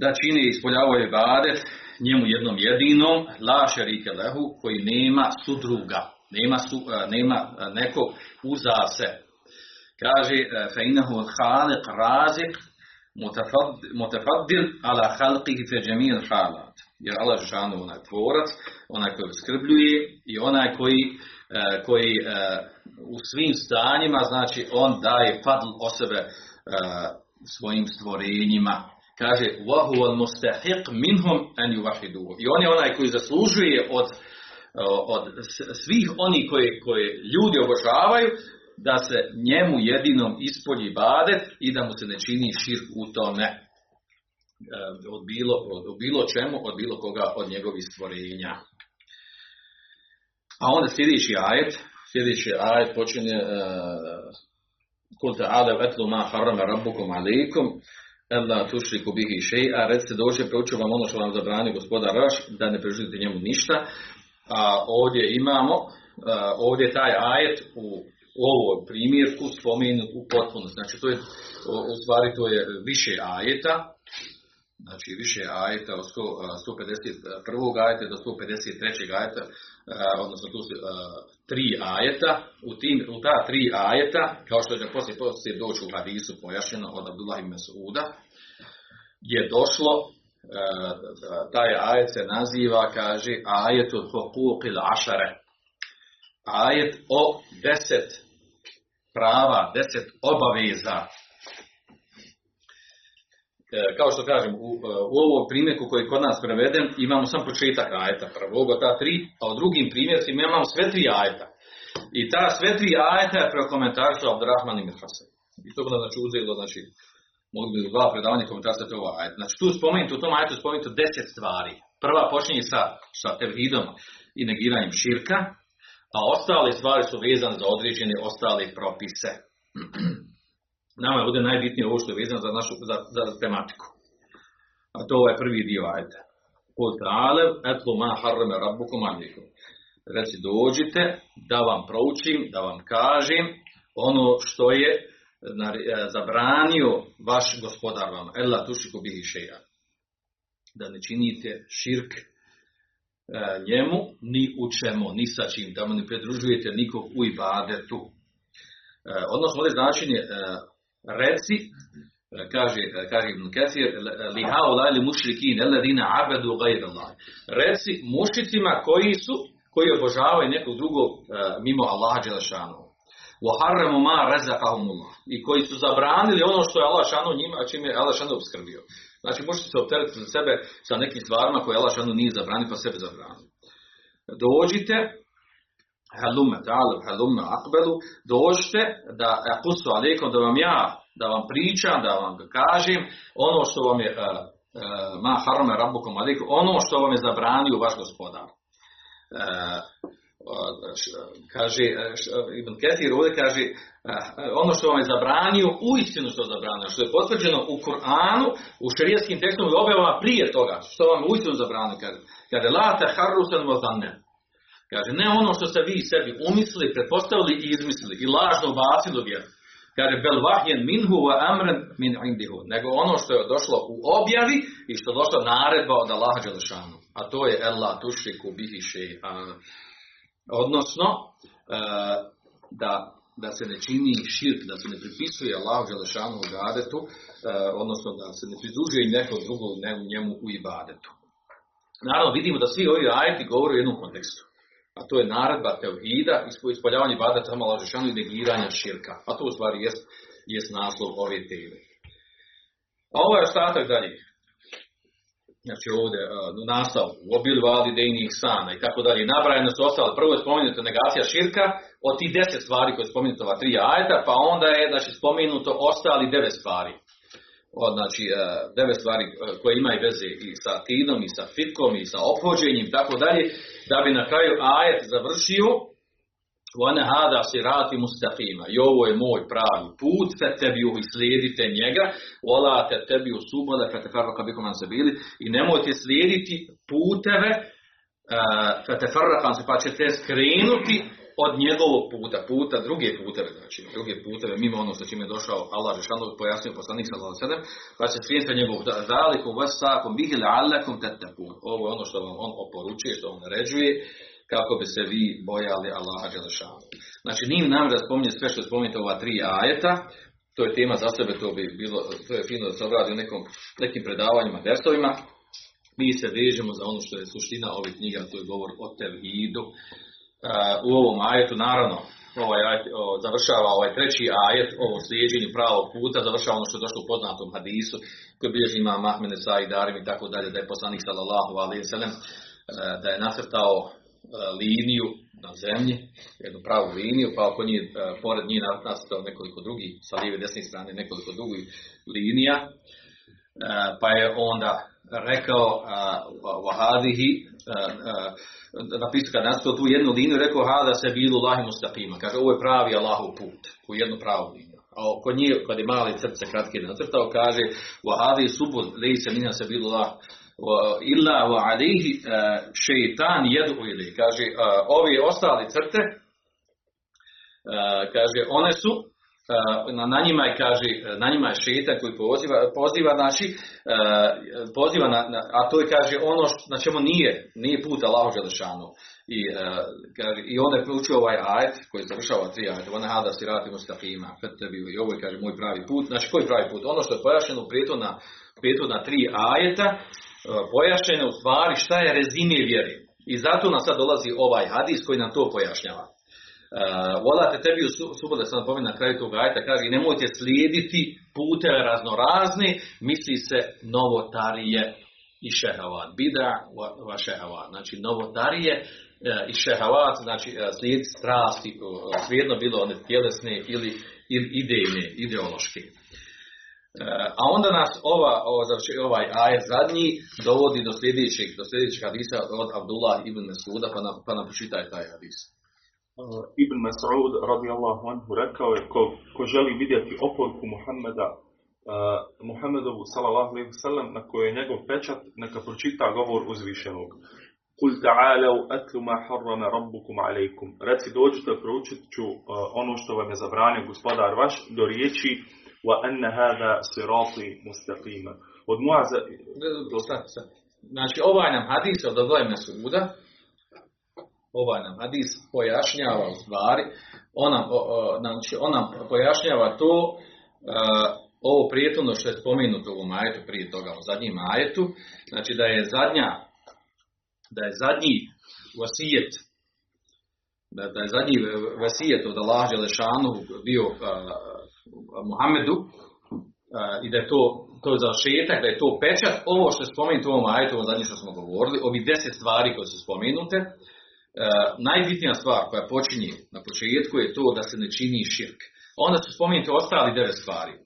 da čini i ispoljavaju ibadet njemu jednom jedinom, la šerike lehu, koji nema sudruga. Nema, su, nema neko uza se. Kaže, fe inahu haliq razik mutafaddil ala halqihi fe džemil halat. Jer Allah Žešanu onaj tvorac, onaj koji skrbljuje i onaj koji, koji u svim stanjima, znači on daje fadl o sebe svojim stvorenjima. Kaže, al mustahiq minhum an yuwahiduhu. I on je onaj koji zaslužuje od, od svih oni koje, koje ljudi obožavaju, da se njemu jedinom ispolji bade i da mu se ne čini širk u tome od bilo, od bilo čemu, od bilo koga od njegovih stvorenja. A onda sljedeći ajet, sljedeći ajet počinje Kul ta'ala etlu ma harrama rabbukum alaikum Ella tušriku bihi še'a, recite dođe, prouču vam ono što vam zabrani gospodar Raš, da ne preživite njemu ništa. A ovdje imamo, a, ovdje taj ajet u, u ovoj primjerku spomenut u potpunosti. Znači, to je, u stvari to je više ajeta, znači više ajeta od 151. ajeta do 153. ajeta, odnosno tu su tri ajeta, u, tim, u ta tri ajeta, kao što će poslije, poslije doći u hadisu pojašnjeno od Abdullah ibn Suda, je došlo, taj ajet se naziva, kaže, ajetul huquqil ašare, ajet o deset prava, deset obaveza kao što kažem, u, u ovom primjerku koji je kod nas preveden, imamo sam početak ajeta prvog, ta tri, a u drugim primjercima imamo sve tri ajeta. I ta sve tri ajeta je prekomentarstvo Abdurrahman i Mirhasan. I to bi znači uzelo, znači, mogli bi dva predavanja komentarstva to ovaj ajet. Znači, tu spomenuto, u tom ajetu spomenuto deset stvari. Prva počinje sa, sa tevhidom i negiranjem širka, a ostale stvari su vezane za određene ostale propise. Nama je ovdje najbitnije ovo što je vezano za našu za, za tematiku. A to je prvi dio ajta. Kul ta'ale etlu ma harrame rabbukum alikum. Reci dođite da vam proučim, da vam kažem ono što je zabranio vaš gospodar vam. Ella tušiku bihi šeja. Da ne činite širk njemu, ni u čemu, ni sa čim, da mu ne pridružujete nikog u ibadetu. Odnosno, ovdje značenje reci, kaže, kaže Ibn Kathir, li haulaj li mušrikin, alladina abadu gajr Allah. Reci mušicima koji su, koji obožavaju nekog drugog mimo Allaha Đelešanu. وَحَرَّمُ مَا رَزَقَهُمُ اللَّهِ I koji su zabranili ono što je Allah šanu njima, čime je Allah šanu obskrbio. Znači možete se opteretiti za sebe sa nekim stvarima koje Allah šanu nije zabranio, pa sebe zabranio. Dođite, halume ta'ala, halume akbelu, dođite da akusu alaikum, da vam ja, da vam pričam, da vam kažem ono što vam je uh, uh, ma harame rabbukum alaikum, ono što vam je zabranio vaš gospodar. Kaže Ibn Ketir ovdje kaže ono što vam je zabranio u istinu što je zabranio što je potvrđeno u Kur'anu u šerijskim tekstom i objavama prije toga što vam je u istinu zabranio kaže, kaže la taharrusan vazanne kaže ne ono što ste vi sebi umislili pretpostavili i izmislili i lažno ubacili vjeru kaže bel vahjen minhu wa amran min indihu nego ono što je došlo u objavi i što je došla naredba od Allaha Đelešanu a to je Allah tušiku bihi Odnosno, da, da se ne čini širk, da se ne pripisuje Allahu Želešanu u ibadetu, odnosno da se ne pridružuje neko drugo njemu u ibadetu. Naravno, vidimo da svi ovi ajeti govore u jednom kontekstu. A to je naredba tevhida, ispoljavanje sama Allahu Želešanu i negiranja širka. A to u stvari jest, jest naslov ove teme. A ovo je ostatak dalje znači ovdje u nastavu, u obil vali dejnih sana i tako dalje, nabrajene su ostale, prvo je spomenuta negacija širka, od tih deset stvari koje je spomenuto ova tri ajeta, pa onda je znači, spomenuto ostali devet stvari. Znači, devet stvari koje imaju veze i sa tinom, i sa fitkom, i sa ophođenjem, tako dalje, da bi na kraju ajet završio Vane hada sirati mustaqima. I ovo je moj pravi put, fe tebi i slijedite njega, vola te tebi u subole, fe te farraka bikom se bili, i nemojte slijediti puteve, fe te farraka se, pa ćete skrenuti od njegovog puta, puta, druge puteve, znači, druge puteve, mimo ono što čime je došao Allah Žešanu, pojasnio poslanik ve sellem, pa skrenuti od njegovog zalikum vasakum bihi la'allakum tattaqun. Ovo je ono što vam on oporučuje, što on naređuje, kako bi se vi bojali Allaha Đelešanu. Znači, nije nam da spominje sve što spominjete ova tri ajeta, to je tema za sebe, to bi bilo, to je fino da se obradi u nekom, nekim predavanjima, dersovima. Mi se vežemo za ono što je suština ovih knjiga, to je govor o tevhidu. E, u ovom ajetu, naravno, ovaj ajet, završava ovaj treći ajet, ovo slijeđenju pravog puta, završava ono što je došlo u poznatom hadisu, koji bilježi ima Mahmene Sa Darim i tako dalje, da je poslanik sallallahu alaihi sallam, e, da je nacrtao e, liniju na zemlji, jednu pravu liniju, pa oko njih, pored njih nacrtao nekoliko drugih, sa lijeve desne strane nekoliko drugih linija, pa je onda rekao Vahadihi, napisao kad nastao tu jednu liniju, rekao Hada se bilu lahi mustaqima. Kaže, ovo je pravi Allahov put, u jednu pravu liniju. A kod nje, kad je mali crce kratki nacrtao, kaže Vahadihi subul se mina se bilu lah illa wa alihi šeitan jedu ili. Kaže, ovi ostali crte, kaže, one su na njima je kaže na njima je šetan koji poziva poziva znači poziva na, a to je kaže ono na čemu nije nije put Allahu dželešanu i kaže i on je proučio ovaj ajet koji završava tri ajeta. Ona hada sirati mustaqima tebi i ovo je kaže moj pravi put znači koji pravi put? Ono što je pojašnjeno prethodna prethodna tri ajeta pojašnjeno u stvari šta je rezime vjere. I zato nam sad dolazi ovaj hadis koji nam to pojašnjava volate tebi u subote sam napomenuo na kraju tog ajta, kaže nemojte slijediti puteve raznorazne, misli se novotarije i šehavat. Bida va šehavat. Znači novotarije e, i šehavat, znači e, slijediti strasti, svijedno bilo one tjelesne ili, ili idejne, ideološke. A onda nas ova, ovaj ajet zadnji dovodi do sljedećeg, do sljedećeg hadisa od Abdullah ibn Mesuda, pa nam, pa nam počitaj taj hadis. Ibn Mas'ud radijallahu anhu rekao je ko, ko želi vidjeti oporku Muhammeda uh, Muhammedovu sallallahu alaihi sallam na kojoj je njegov pečat neka pročita govor uzvišenog. Kul ta'alau atlu ma harrama rabbukum alaikum. Reci dođite proučit ću uh, ono što vam je zabranio gospodar vaš do riječi wa anna hada sirati mustaqima. Od Muaza Znači ovaj nam hadis od Abdullah Mas'uda ovaj nam hadis pojašnjava u stvari, on nam, znači, pojašnjava to, ovo prijetno što je spomenuto u ovom ajetu prije toga, u zadnjem ajetu, znači da je zadnja, da je zadnji vasijet, da, da je zadnji vasijet od Allah Želešanu bio uh, Muhammedu uh, i da je to, to je završetak, da je to pečat, ovo što je spomenuto u ovom ajetu, ovo zadnje što smo govorili, ovi deset stvari koje su spomenute, E, najbitnija stvar koja počinje na početku je to da se ne čini širk. Onda su spomenuti ostali devet stvari. E,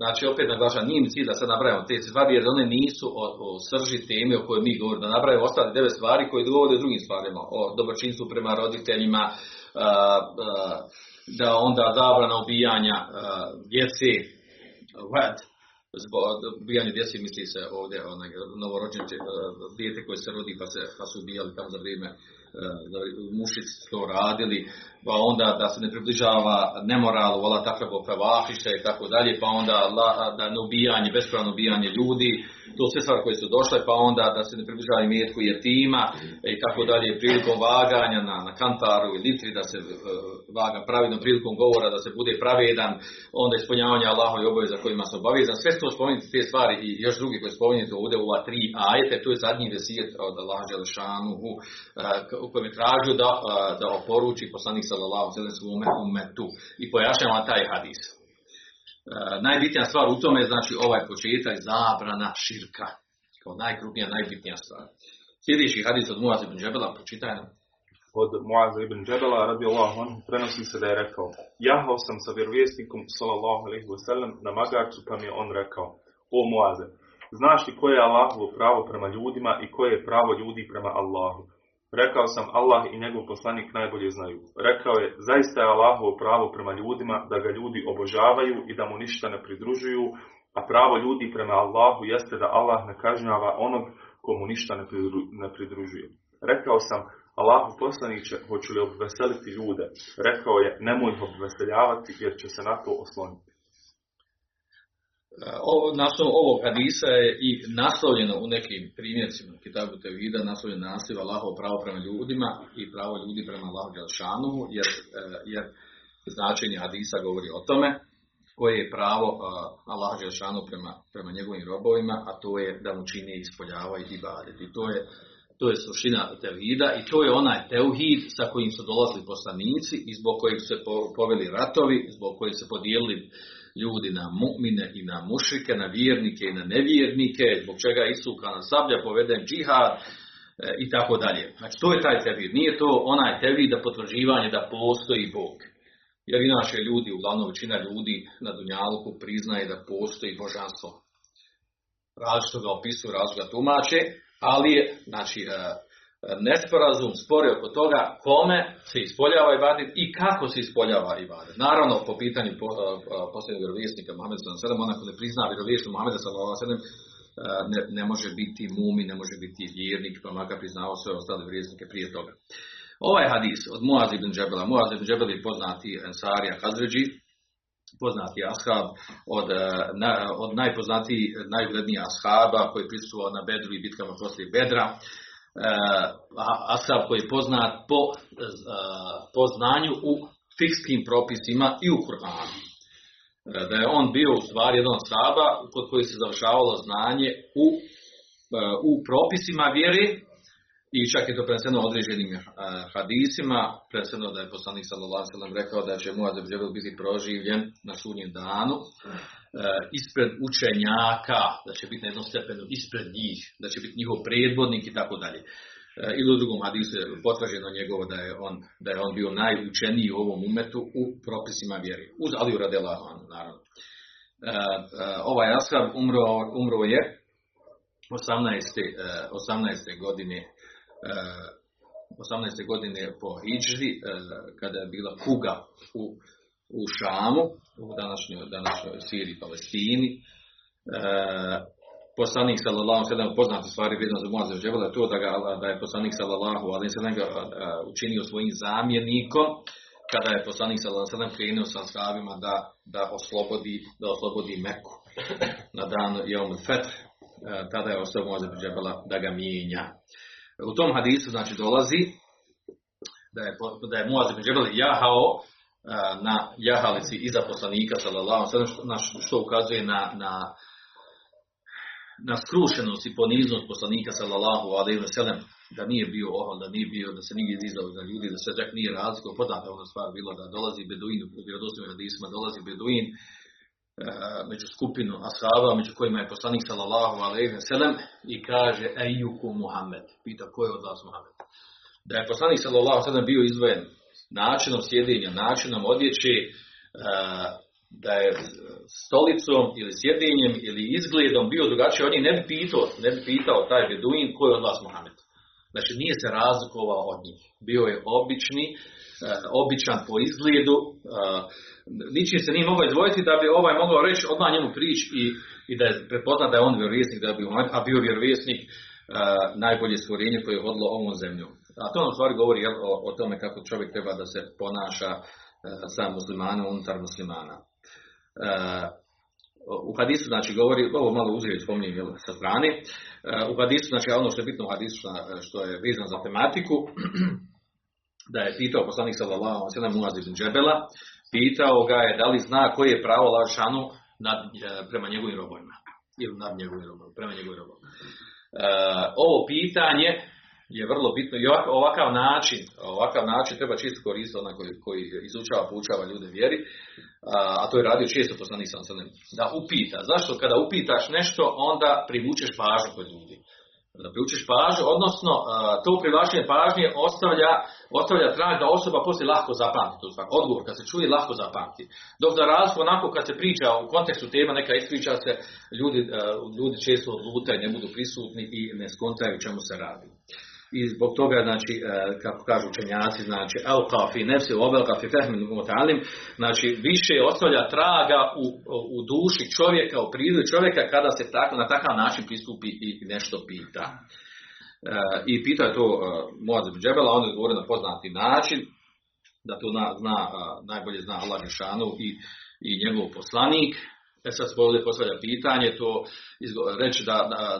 znači, opet naglašam, nije mi cilj da sad napravimo te stvari, jer one nisu o, o srži teme o kojoj mi govorimo, da napravimo ostali devet stvari koje govore o drugim stvarima, o dobročinstvu prema roditeljima, e, da onda zabrana ubijanja djece, ubijanja djece misli se ovdje onaj novorođenče dijete koje se rodi pa se pa su ubijali tamo za vrijeme da mušici to radili, pa onda da se ne približava nemoralu, vola takrabo fevahiše i tako dalje, pa onda da ne ubijanje, bespravno ubijanje ljudi, to sve stvari koje su došle, pa onda da se ne približava imetku jetima i tako dalje, prilikom vaganja na, na kantaru i litri, da se uh, vaga pravilno prilikom govora, da se bude pravedan, onda ispunjavanje Allahove obaveza kojima se obavezan. Sve to spomenuti te stvari i još drugi koji spomenuti ovdje u ova tri ajete, to je zadnji vesijet od Allah Đelešanu u, u kojem je tražio da, da oporuči poslanik sallallahu alejhi ve svome umetu i pojašnjava taj hadis. E, najbitnija stvar u tome je znači ovaj početak zabrana širka. Kao najkrupnija, najbitnija stvar. Sljedeći hadis od Muaz ibn Džebela, počitaj nam. Od Muaz ibn Džebela radi Allah, on prenosi se da je rekao Jahao sam sa vjerovjesnikom sallallahu alaihi wa sallam na magarcu pa mi je on rekao O Muaze, znaš li koje je Allahovo pravo prema ljudima i koje je pravo ljudi prema Allahu? Rekao sam Allah i njegov poslanik najbolje znaju. Rekao je, zaista je Allahovo pravo prema ljudima da ga ljudi obožavaju i da mu ništa ne pridružuju, a pravo ljudi prema Allahu jeste da Allah ne kažnjava onog komu ništa ne pridružuje. Rekao sam, Allahu poslaniće, hoću li obveseliti ljude? Rekao je, nemoj ih obveseljavati jer će se na to osloniti. Ovo, naslov ovog hadisa je i naslovljeno u nekim primjercima Kitabu Tevhida, naslovljeno naslov Allahov pravo prema ljudima i pravo ljudi prema Allahu Đelšanu, jer, e, jer značenje hadisa govori o tome koje je pravo uh, Allah Đelšanu prema, prema njegovim robovima, a to je da mu čini i ispoljavaju i baditi. To je, to je suština tevhida i to je onaj teuhid sa kojim su dolazili poslanici i zbog su se poveli ratovi, zbog kojeg se podijelili ljudi na mu'mine i na mušike, na vjernike i na nevjernike, zbog čega Isuka na sablja poveden džihad, e, i tako dalje. Znači to je taj tevhid. Nije to onaj tevhid da potvrđivanje da postoji Bog. Jer inače ljudi, uglavnom većina ljudi na Dunjaluku priznaje da postoji božanstvo. Različito ga opisuju, različito ga tumače, ali je, znači, e, nesporazum, spore oko toga kome se ispoljava ibadet i kako se ispoljava ibadet. Naravno, po pitanju e, posljednog vjerovjesnika Muhammeda s.a.v. onako ne prizna vjerovjesnika Muhammeda s.a.v. Ne, ne može biti mumi, ne može biti vjernik, pa makar priznao sve ostale vjerovjesnike prije toga. Ovaj hadis od Muaz ibn Džebela, Muaz ibn Džebel poznati Ensarija Hazređi, poznati ashab od, na, od najpoznatiji, najuglednijih ashaba koji je prisustvovao na Bedru i bitkama poslije Bedra. Uh, ashab koji je poznat po, uh, po znanju u fikskim propisima i u Kur'anu. Da je on bio u stvari jedan od ashaba kod koji se završavalo znanje u, u propisima vjere i čak je to preneseno određenim uh, hadisima, preneseno da je poslanik sallallahu rekao da će Muaz ibn biti proživljen na sudnjem danu uh, ispred učenjaka, da će biti na jednom stepenu ispred njih, da će biti njihov predvodnik i tako dalje. Uh, ili u drugom hadisu je potvrđeno njegovo da je on da je on bio najučeniji u ovom umetu u propisima vjeri. Uz Aliju anhu naravno. Ovaj ashab umro, umro je 18. 18. godine 18. godine po Hidžri, e, kada je bila kuga u, u Šamu, u današnjoj, današnjoj Siriji, Palestini. E, poslanik sallallahu alejhi poznate stvari vezano za Muaz je to da ga da je poslanik sallallahu alejhi ga e, učinio svojim zamjenikom kada je poslanik sallallahu alejhi krenuo sa ashabima da da oslobodi da oslobodi Meku na dan Jom Feth tada je ostao Muaz da ga mijenja. U tom hadisu znači dolazi da je, da je Muaz ibn Džebel jahao na jahalici iza poslanika sallallahu na što ukazuje na, na, na skrušenost i poniznost poslanika sallallahu alejhi ve sellem da nije bio ohol, da nije bio, da se nije dizao za ljudi, da se čak nije razlikovao, poznata ona stvar bilo da dolazi Beduin, u vjerodostojnim hadisima dolazi Beduin, među skupinu ashaba, među kojima je poslanik sallallahu ve sellem i kaže ejuku Muhammed. Pita ko je od vas Muhammed? Da je poslanik sallallahu sellem bio izdvojen načinom sjedenja, načinom odjeće, da je stolicom ili sjedenjem ili izgledom bio drugačiji, on je ne bi pitao, ne bi pitao taj beduin ko je od vas Muhammed. Znači nije se razlikovao od njih. Bio je obični, običan po izgledu, ničim se nije mogao izdvojiti da bi ovaj mogao reći odmah njemu prič i, i da je prepoznat da je on vjerovjesnik, da bio, a bio vjerovjesnik najbolje stvorenje koje je hodilo ovom zemljom. A to nam stvari govori jel, o, o, tome kako čovjek treba da se ponaša sa muslimanom unutar muslimana. U hadisu znači govori, ovo malo uzeti spominjem jel, sa strane, u hadisu znači ono što je bitno u hadisu što je vezano za tematiku, da je pitao poslanik sallallahu alejhi ve sellem Muaz ibn Džebela, pitao ga je da li zna koje je pravo Lašanu nad, e, prema njegovim robovima. Ili nad njegovim robovima, prema njegovim robovima. E, ovo pitanje je vrlo bitno i ovakav način, ovakav način treba čisto koristiti onaj koji, koji izučava, poučava ljude vjeri, a, to je radio često poslanik sam da upita. Zašto kada upitaš nešto, onda privučeš pažnju kod ljudi da priučiš pažnju, odnosno to privlačenje pažnje ostavlja, ostavlja trag da osoba poslije lahko zapamti stvar. Odgovor kad se čuje lahko zapamti. Dok za razliku onako kad se priča u kontekstu tema neka ispriča se, ljudi, ljudi često odlutaju, ne budu prisutni i ne skontaju čemu se radi i zbog toga, znači, e, kako kažu učenjaci, znači, el kafi nefsi, obel kafi fehmin znači, više ostavlja traga u, u duši čovjeka, u prirodi čovjeka, kada se tako, na takav način pristupi i nešto pita. E, I pita je to uh, Moaz Džebela, on je govorio na poznati način, da to zna, zna najbolje zna Allah i, i njegov poslanik, E sad ovdje postavlja pitanje, to reći da,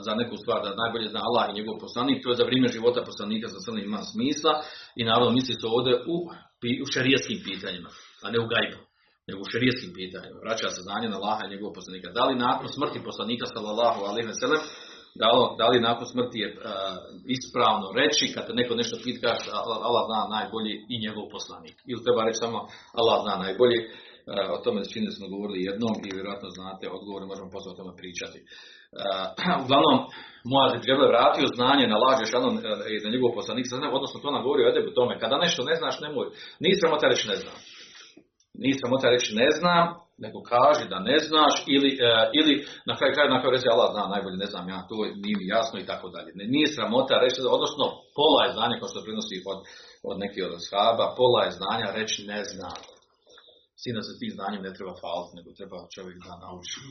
za neku stvar da najbolje zna Allah i njegov poslanik, to je za vrijeme života poslanika za sve ima smisla i naravno misli se ovdje u, u šarijetskim pitanjima, a ne u gajbu nego u šerijskim pitanjima. Vraća se znanje na Allaha i njegovog poslanika. Da li nakon smrti poslanika sallallahu alejhi ve sellem da, da li nakon smrti je ispravno reći kad neko nešto pita Allah zna najbolji i njegov poslanik. Ili treba reći samo Allah zna najbolji. O tome čini smo govorili jednom i vjerojatno znate odgovor, možemo poslije o tome pričati. uglavnom, Moaz je treba vratio znanje na laže šanom i na njegov poslanik, odnosno to nam govori o edebu tome, kada nešto ne znaš, nemoj, nisi sramota reći ne znam. Nije sramota reći ne znam, nego kaži da ne znaš ili, e, ili na kraju kraja na kraju reći Allah zna najbolje, ne znam ja, to nije mi jasno i tako dalje. Nije sramota reći, odnosno pola je znanja, kao što prinosi od, od nekih od shaba, pola je znanja reći ne znam. Sina se tim znanjem ne treba faliti, nego treba čovjek da nauči.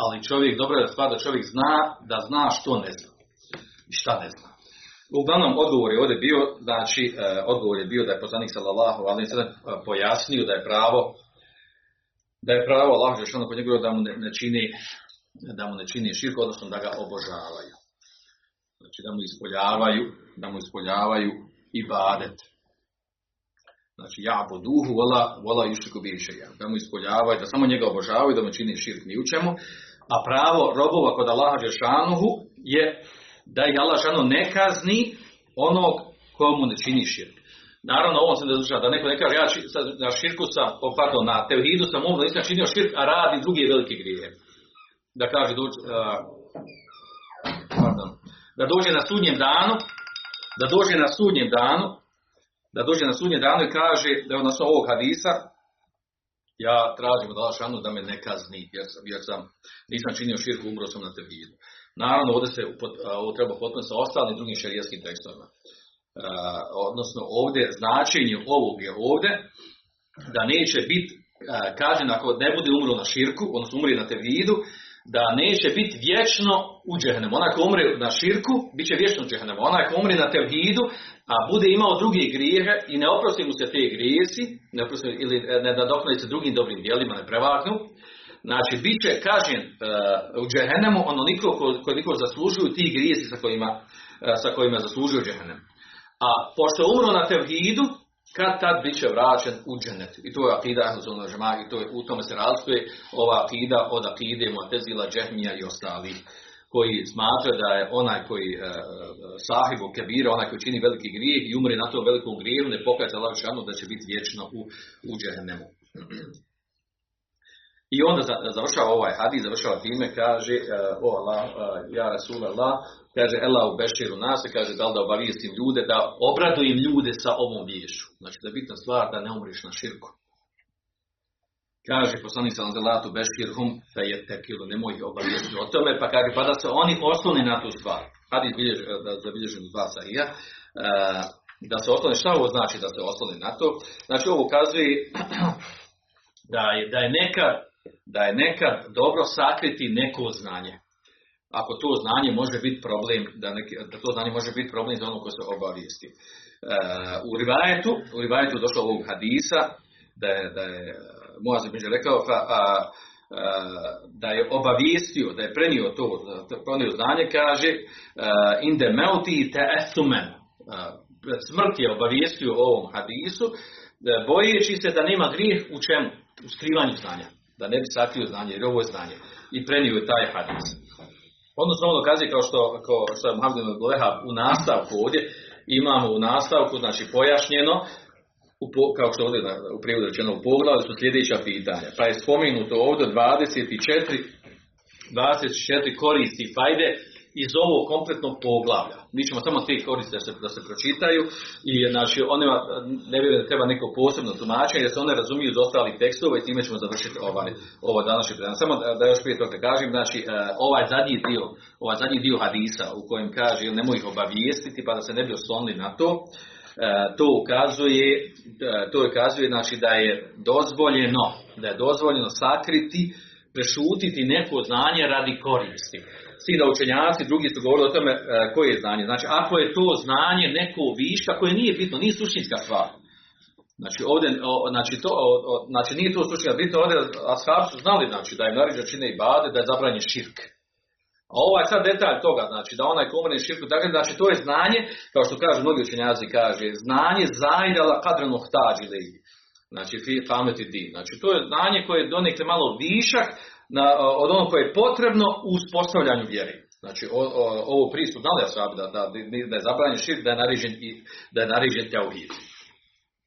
Ali čovjek, dobro je stvar da čovjek zna da zna što ne zna i šta ne zna. Uglavnom, odgovor je ovdje bio, znači, e, odgovor je bio da je poslanik sallallahu alaihi sallam e, pojasnio da je pravo da je pravo Allah ono kod njegove da mu ne, čini da mu ne čini širku, odnosno da ga obožavaju. Znači da mu ispoljavaju, da mu ispoljavaju i badet. Znači ja po duhu vola, vola išliku ja. Da mu ispoljavaju, da samo njega obožavaju, da mu čini širk ni u čemu. A pravo robova kod Allaha Žešanuhu je da ih Allah šano ne kazni onog komu ne čini širk. Naravno, ovo se ne znači da neko ne kaže, ja na širku sam, pardon, na tevhidu sam umro, nisam činio širk, a radi drugi veliki grije. Da kaže, pardon, da dođe na sudnjem danu, da dođe na sudnjem danu, da dođe na sudnjem danu i kaže, da je odnosno ovog hadisa, ja tražim od Allah da me ne kazni, jer sam, jer sam nisam činio širku, umro sam na tevhidu. Naravno, ovdje se ovo treba potpuno sa ostalim drugim šerijskim tekstovima. odnosno, ovdje značenje ovog je ovdje da neće biti kažen ako ne bude umro na širku, odnosno umri na tevidu, da neće biti vječno u džehnemu. Onaj ko umre na širku, bit će vječno u džehnemu. Onaj ko umre na tevhidu, a bude imao druge grijehe i ne oprosti mu se te grijesi, ne oprosti, ili ne nadoknadi se drugim dobrim dijelima, ne prevaknu, Znači, bit će kažen uh, u džehennemu onoliko koliko zaslužuju ti grijesi sa kojima, uh, sa kojima zaslužuju džehennem. A pošto je umro na tevhidu, kad tad bit će vraćen u džennet. I to je akida i to je, u tome se razlikuje ova akida od akide Mu'tezila, Džehmija i ostali koji smatra da je onaj koji uh, sahibu kebira, onaj koji čini veliki grijeh i umre na tom velikom grijehu, ne pokaže Allah da će biti vječno u, u džehennemu. I onda završava ovaj hadis, završava time, kaže, e, o Allah, e, ja Rasul Allah, kaže, Allah u Beširu nas, kaže, da li da obavijestim ljude, da obradujem ljude sa ovom vješću. Znači, da je bitna stvar da ne umriš na širku. Kaže poslanik sa fe je tekilu, nemoj ih obavijesti o tome, pa kaže, pa da se oni osloni na tu stvar. Hadis biljež, da zabilježen u dva sahija, e, da se osloni, šta ovo znači da se osloni na to? Znači, ovo ukazuje da je, da je nekad da je nekad dobro sakriti neko znanje. Ako to znanje može biti problem, da, neki, da to znanje može biti problem za ono ko se obavijesti. E, u rivajetu, u rivajetu došlo ovog hadisa, da je, da je Moaz rekao, a, a, da je obavijestio, da je prenio to, prenio znanje, kaže inde meuti te estumen. Pred smrt je obavijestio o ovom hadisu, bojeći se da nema grijeh u čemu? U skrivanju znanja da ne bi sakrio znanje, jer ovo je znanje. I prenio je taj hadis. Odnosno ono dokazuje kao što, kao što je Muhammed u nastavku ovdje, imamo u nastavku, znači pojašnjeno, u, kao što ovdje u prijevodu rečeno u pogledu su sljedeća pitanja. Pa je spomenuto ovdje 24, 24 koristi fajde iz ovog kompletnog poglavlja. Mi ćemo samo te koriste da se, da se pročitaju i znači onima ne vjerujem da treba neko posebno tumačenje jer se one razumiju iz ostalih tekstova i time ćemo završiti ovaj, ovo današnje predanje. Samo da, još prije toga kažem, znači e, ovaj zadnji dio, ovaj zadnji dio hadisa u kojem kaže nemoj ih obavijestiti pa da se ne bi oslonili na to, to ukazuje, e, to ukazuje znači da je dozvoljeno, da je dozvoljeno sakriti, prešutiti neko znanje radi koristi svi da učenjaci, drugi su govorili o tome e, koje je znanje. Znači, ako je to znanje neko viška koje nije bitno, nije suštinska stvar. Znači ovdje, znači, to, znači nije to slučaj, bitno ovdje, ashabi su znali znači, da je naređeno čine i bade, da je zabranjen širk. A ovaj sad detalj toga, znači da onaj komune širku, dakle, znači to je znanje, kao što kažu mnogi učenjaci, kaže, znanje zajdala kadrenu htađi Znači, fi pameti di. Znači, to je znanje koje je donekle malo višak na, od onog koje je potrebno u uspostavljanju vjeri. Znači, o, o, ovo pristup znali da, da, da, da je zabranjen širk, da je narižen, da je narižen teohid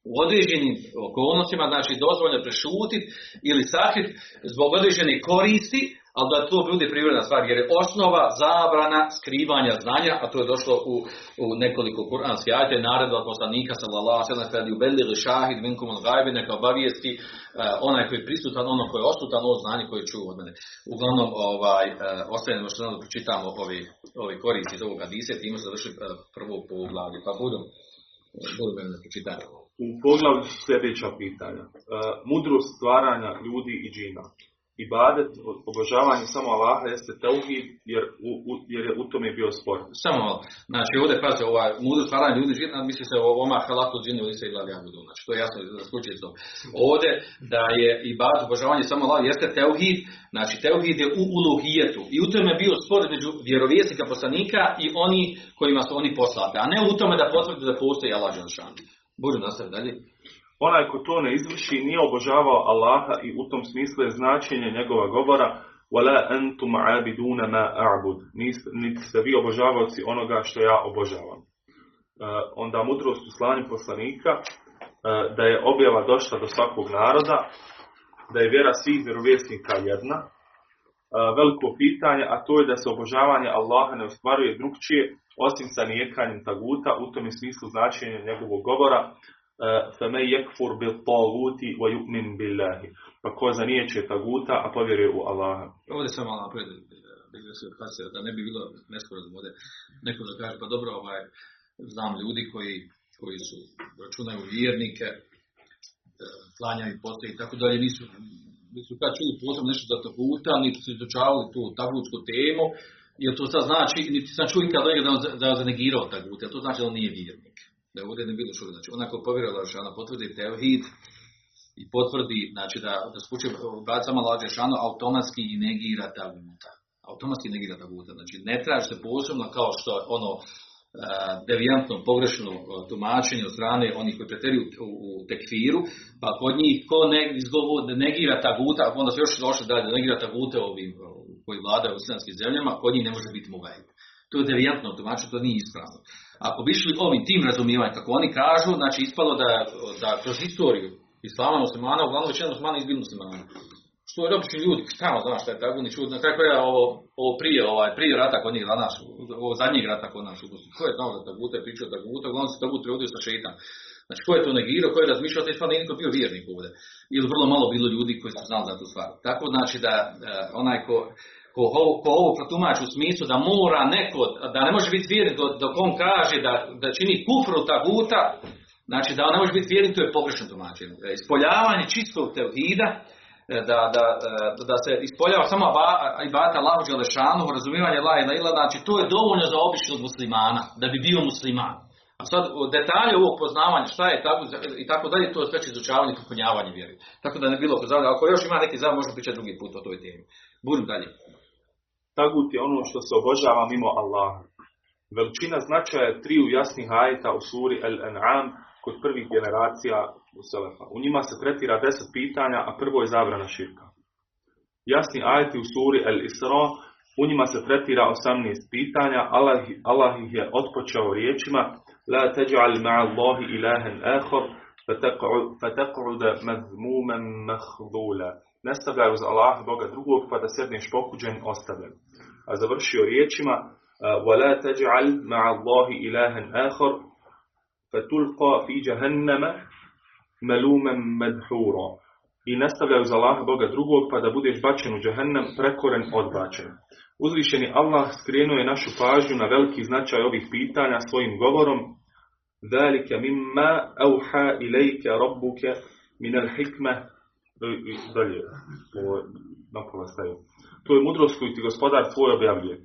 u određenim okolnostima, znači dozvoljno prešutiti ili sakriti zbog određene koristi, ali da to bude prirodna stvar, jer je osnova zabrana skrivanja znanja, a to je došlo u, u nekoliko kuranskih ajte, naredba poslanika sallallahu alejhi ve sellem belili šahid minkum al neka obavijesti uh, onaj koji je prisutan, ono koji je osutan, ono znanje koje čuo od mene. Uglavnom, ovaj, uh, ostavimo što nam pročitamo ovi, ovi koristi iz ovoga dise, time se završi uh, prvo poglavlje, pa budem, budem da pročitati. U poglavlju sljedeća pitanja. Mudrost stvaranja ljudi i džina ibadet, obožavanje samo Allaha jeste tauhid jer, u, u, jer je u tome bio spor. Samo malo. Znači ovdje pazi, ovaj mudro stvaranje ljudi živna, misli se o ovoma halatu džini ili se ili budu. Znači to je jasno za slučaj to. Ovdje da je ibadet, obožavanje samo Allaha jeste tauhid, znači tauhid je u uluhijetu i u tome je bio spor među vjerovjesnika poslanika i oni kojima su oni poslati, a ne u tome da potvrde da postoji Allah dželešan. Budu nastaviti dalje. Onaj ko to ne izvrši nije obožavao Allaha i u tom smislu je značenje njegova govora وَلَا أَنْتُمْ عَابِدُونَ مَا أَعْبُدُ Niti ste vi obožavaoci onoga što ja obožavam. Uh, onda mudrost u slanju poslanika uh, da je objava došla do svakog naroda, da je vjera svih vjerovjesnika jedna, uh, veliko pitanje, a to je da se obožavanje Allaha ne ostvaruje drugčije, osim sa nijekanjem taguta, u tom smislu značenje njegovog govora, فَمَنْ يَكْفُرْ بِالطَّاغُوتِ وَيُؤْمِنْ بِاللَّهِ Pa ko zanijeće taguta, a povjeruje u Allaha. Ovdje sam malo napred, da ne bi bilo nesporazum ovdje. Neko da kaže, pa dobro, ovaj, znam ljudi koji, koji su, računaju vjernike, klanjaju postoje i tako dalje, nisu, nisu kad čuli posebno nešto za taguta, niti su izučavali tu tagutsku temu, jer to sad znači, niti sam čuo ikad da, da je zanegirao tagut, jer to znači da on nije vjernik da ovdje ne bilo šura. Znači, onako povjeruje Lažana potvrdi tevhid i potvrdi, znači da, da spuče brat sama Lažana automatski i negira taguta. Automatski negira taguta. Znači, ne traži se posebno kao što ono uh, devijantno, pogrešno uh, tumačenje od strane onih koji preteruju u, tekfiru, pa kod njih ko ne, negira taguta, onda se još došli dalje da negira tagute ovim koji vladaju u islamskim zemljama, kod njih ne može biti muvajid. To je devijantno tumačenje, to nije ispravno. Ako bi išli ovim tim razumijevanjem, kako oni kažu, znači ispalo da, da kroz historiju islama muslimana, uglavnom većina muslimana izbili muslimana. Što je obični ljudi, tamo znaš šta je tako ni čudno. Kraju kraja ovo, ovo prije, ovaj, prije rata kod njih, znaš, ovo zadnjeg rata kod nas, ko je znao da Taguta je pričao Taguta, uglavnom se Tagut prevodio sa šeitan. Znači, ko je to negirao, ko je razmišljao, te stvarno niko bio vjernik ovdje. Ili vrlo malo bilo ljudi koji su znali za tu stvar. Tako znači da onaj ko, ko ko ovo protumači u smislu da mora neko, da ne može biti vjernik dok, on kaže da, da čini kufru taguta, znači da on ne može biti vjernik, to je pogrešno tumačenje. E, ispoljavanje čistog tevhida, e, da, da, e, da se ispoljava samo ibata Allahu Đelešanu, razumijevanje la ila ila, znači to je dovoljno za običnog muslimana, da bi bio musliman. A sad detalje ovog poznavanja, šta je tako i tako dalje, to je sve izučavanje i popunjavanje vjeri. Tako da ne bilo. Ako još ima neki zav, možemo pričati drugi put o toj temi. Budem dalje. Tagut je ono što se obožava mimo Allaha. Veličina značaja triju jasnih ajeta u suri Al-An'am kod prvih generacija u Selefa. U njima se tretira deset pitanja, a prvo je zabrana širka. Jasni ajeti u suri Al-Isra, u njima se tretira 18 pitanja, Allah, Allah ih je otpočeo riječima La teđa'al ma'allahi ilahen ahor, fataq'ud mazmuman mahdula ne stavljaju uz Allah Boga drugog pa da sedneš pokuđen ostavljen. A završio riječima وَلَا تَجْعَلْ مَعَ اللَّهِ إِلَهًا آخَرْ فَتُلْقَى فِي جَهَنَّمَ مَلُومًا مَدْحُورًا I ne stavljaju za Allah Boga drugog pa da budeš bačen u džahennem prekoren odbačen. Uzvišeni Allah skrenuo je našu pažnju na veliki značaj ovih pitanja svojim govorom ذَلِكَ مِمَّا أَوْحَى إِلَيْكَ رَبُّكَ مِنَ الْحِكْمَةِ i dalje, ovo napola staju. To je mudrost koju ti gospodar tvoj objavljuje.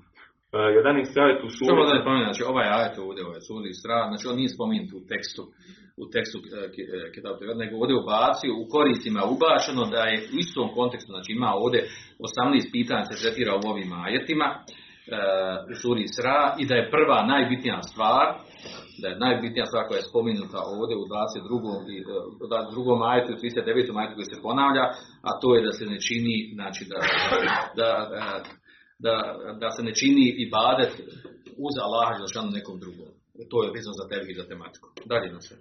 11. ajet u suri... Samo da ne spomenem, znači ovaj ajet ovdje, ovaj suri Isra, znači on nije spomenut u tekstu, u tekstu e, e, Kitab Tevrat, nego ovdje ubacio, u korisima ubačeno da je u istom kontekstu, znači ima ovdje 18 pitanja se tretira u ovim ajetima, e, u suri Isra i da je prva najbitnija stvar, da je najbitnija stvar koja je spomenuta ovdje u 22. i, e, u drugom ajetu i u 39. ajetu koji se ponavlja, a to je da se ne čini, znači da, da, da, da, da se ne čini ibadet uz Allaha Đelšanu nekom drugom. To je vezano za tebi i za tematiku. Dalje na sve.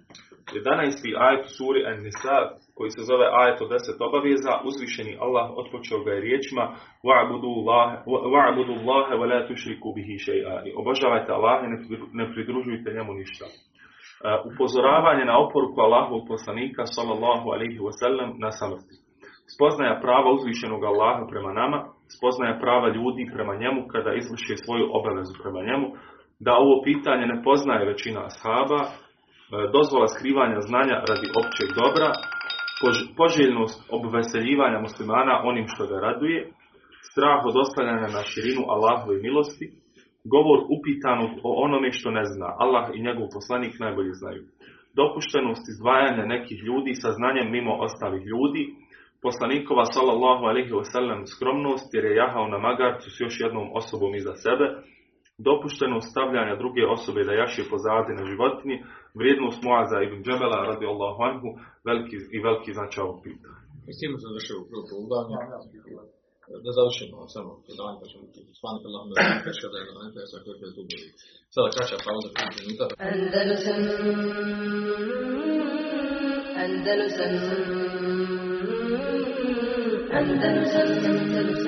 11. ajet suri An-Nisa koji se zove ajet od 10 obaveza, uzvišeni Allah otpočeo ga je riječima wa'budu Allahe wa la tušriku bihi shay'a. Obožavajte Allaha i ne pridru- ne pridružujte njemu ništa. E, upozoravanje na oporuku Allahovog poslanika sallallahu alaihi wasallam na samrti. Spoznaja prava uzvišenog Allaha prema nama, spoznaja prava ljudi prema njemu kada izvrše svoju obavezu prema njemu, da ovo pitanje ne poznaje većina ashaba, e, dozvola skrivanja znanja radi općeg dobra, pož- poželjnost obveseljivanja muslimana onim što ga raduje, strah od oslanjanja na širinu Allahove milosti, govor upitanog o onome što ne zna, Allah i njegov poslanik najbolje znaju. Dopuštenost izdvajanja nekih ljudi sa znanjem mimo ostalih ljudi, poslanikova sallallahu alaihi wasallam skromnost jer je jahao na magarcu s još jednom osobom iza sebe, dopuštenost stavljanja druge osobe da jaše pozadi na životinji, vrijednost Muaza ibn Džebela radijallahu anhu, veliki i veliki značaj ovog pitanja. I s tim u prvo poglavlje. Da završimo samo predavanje, pa ćemo svani Allah da peška da je na NPS, ako je tu. Sada kraća pauza, 5 minuta. Andalusam Andalusam Andalusam Andalusam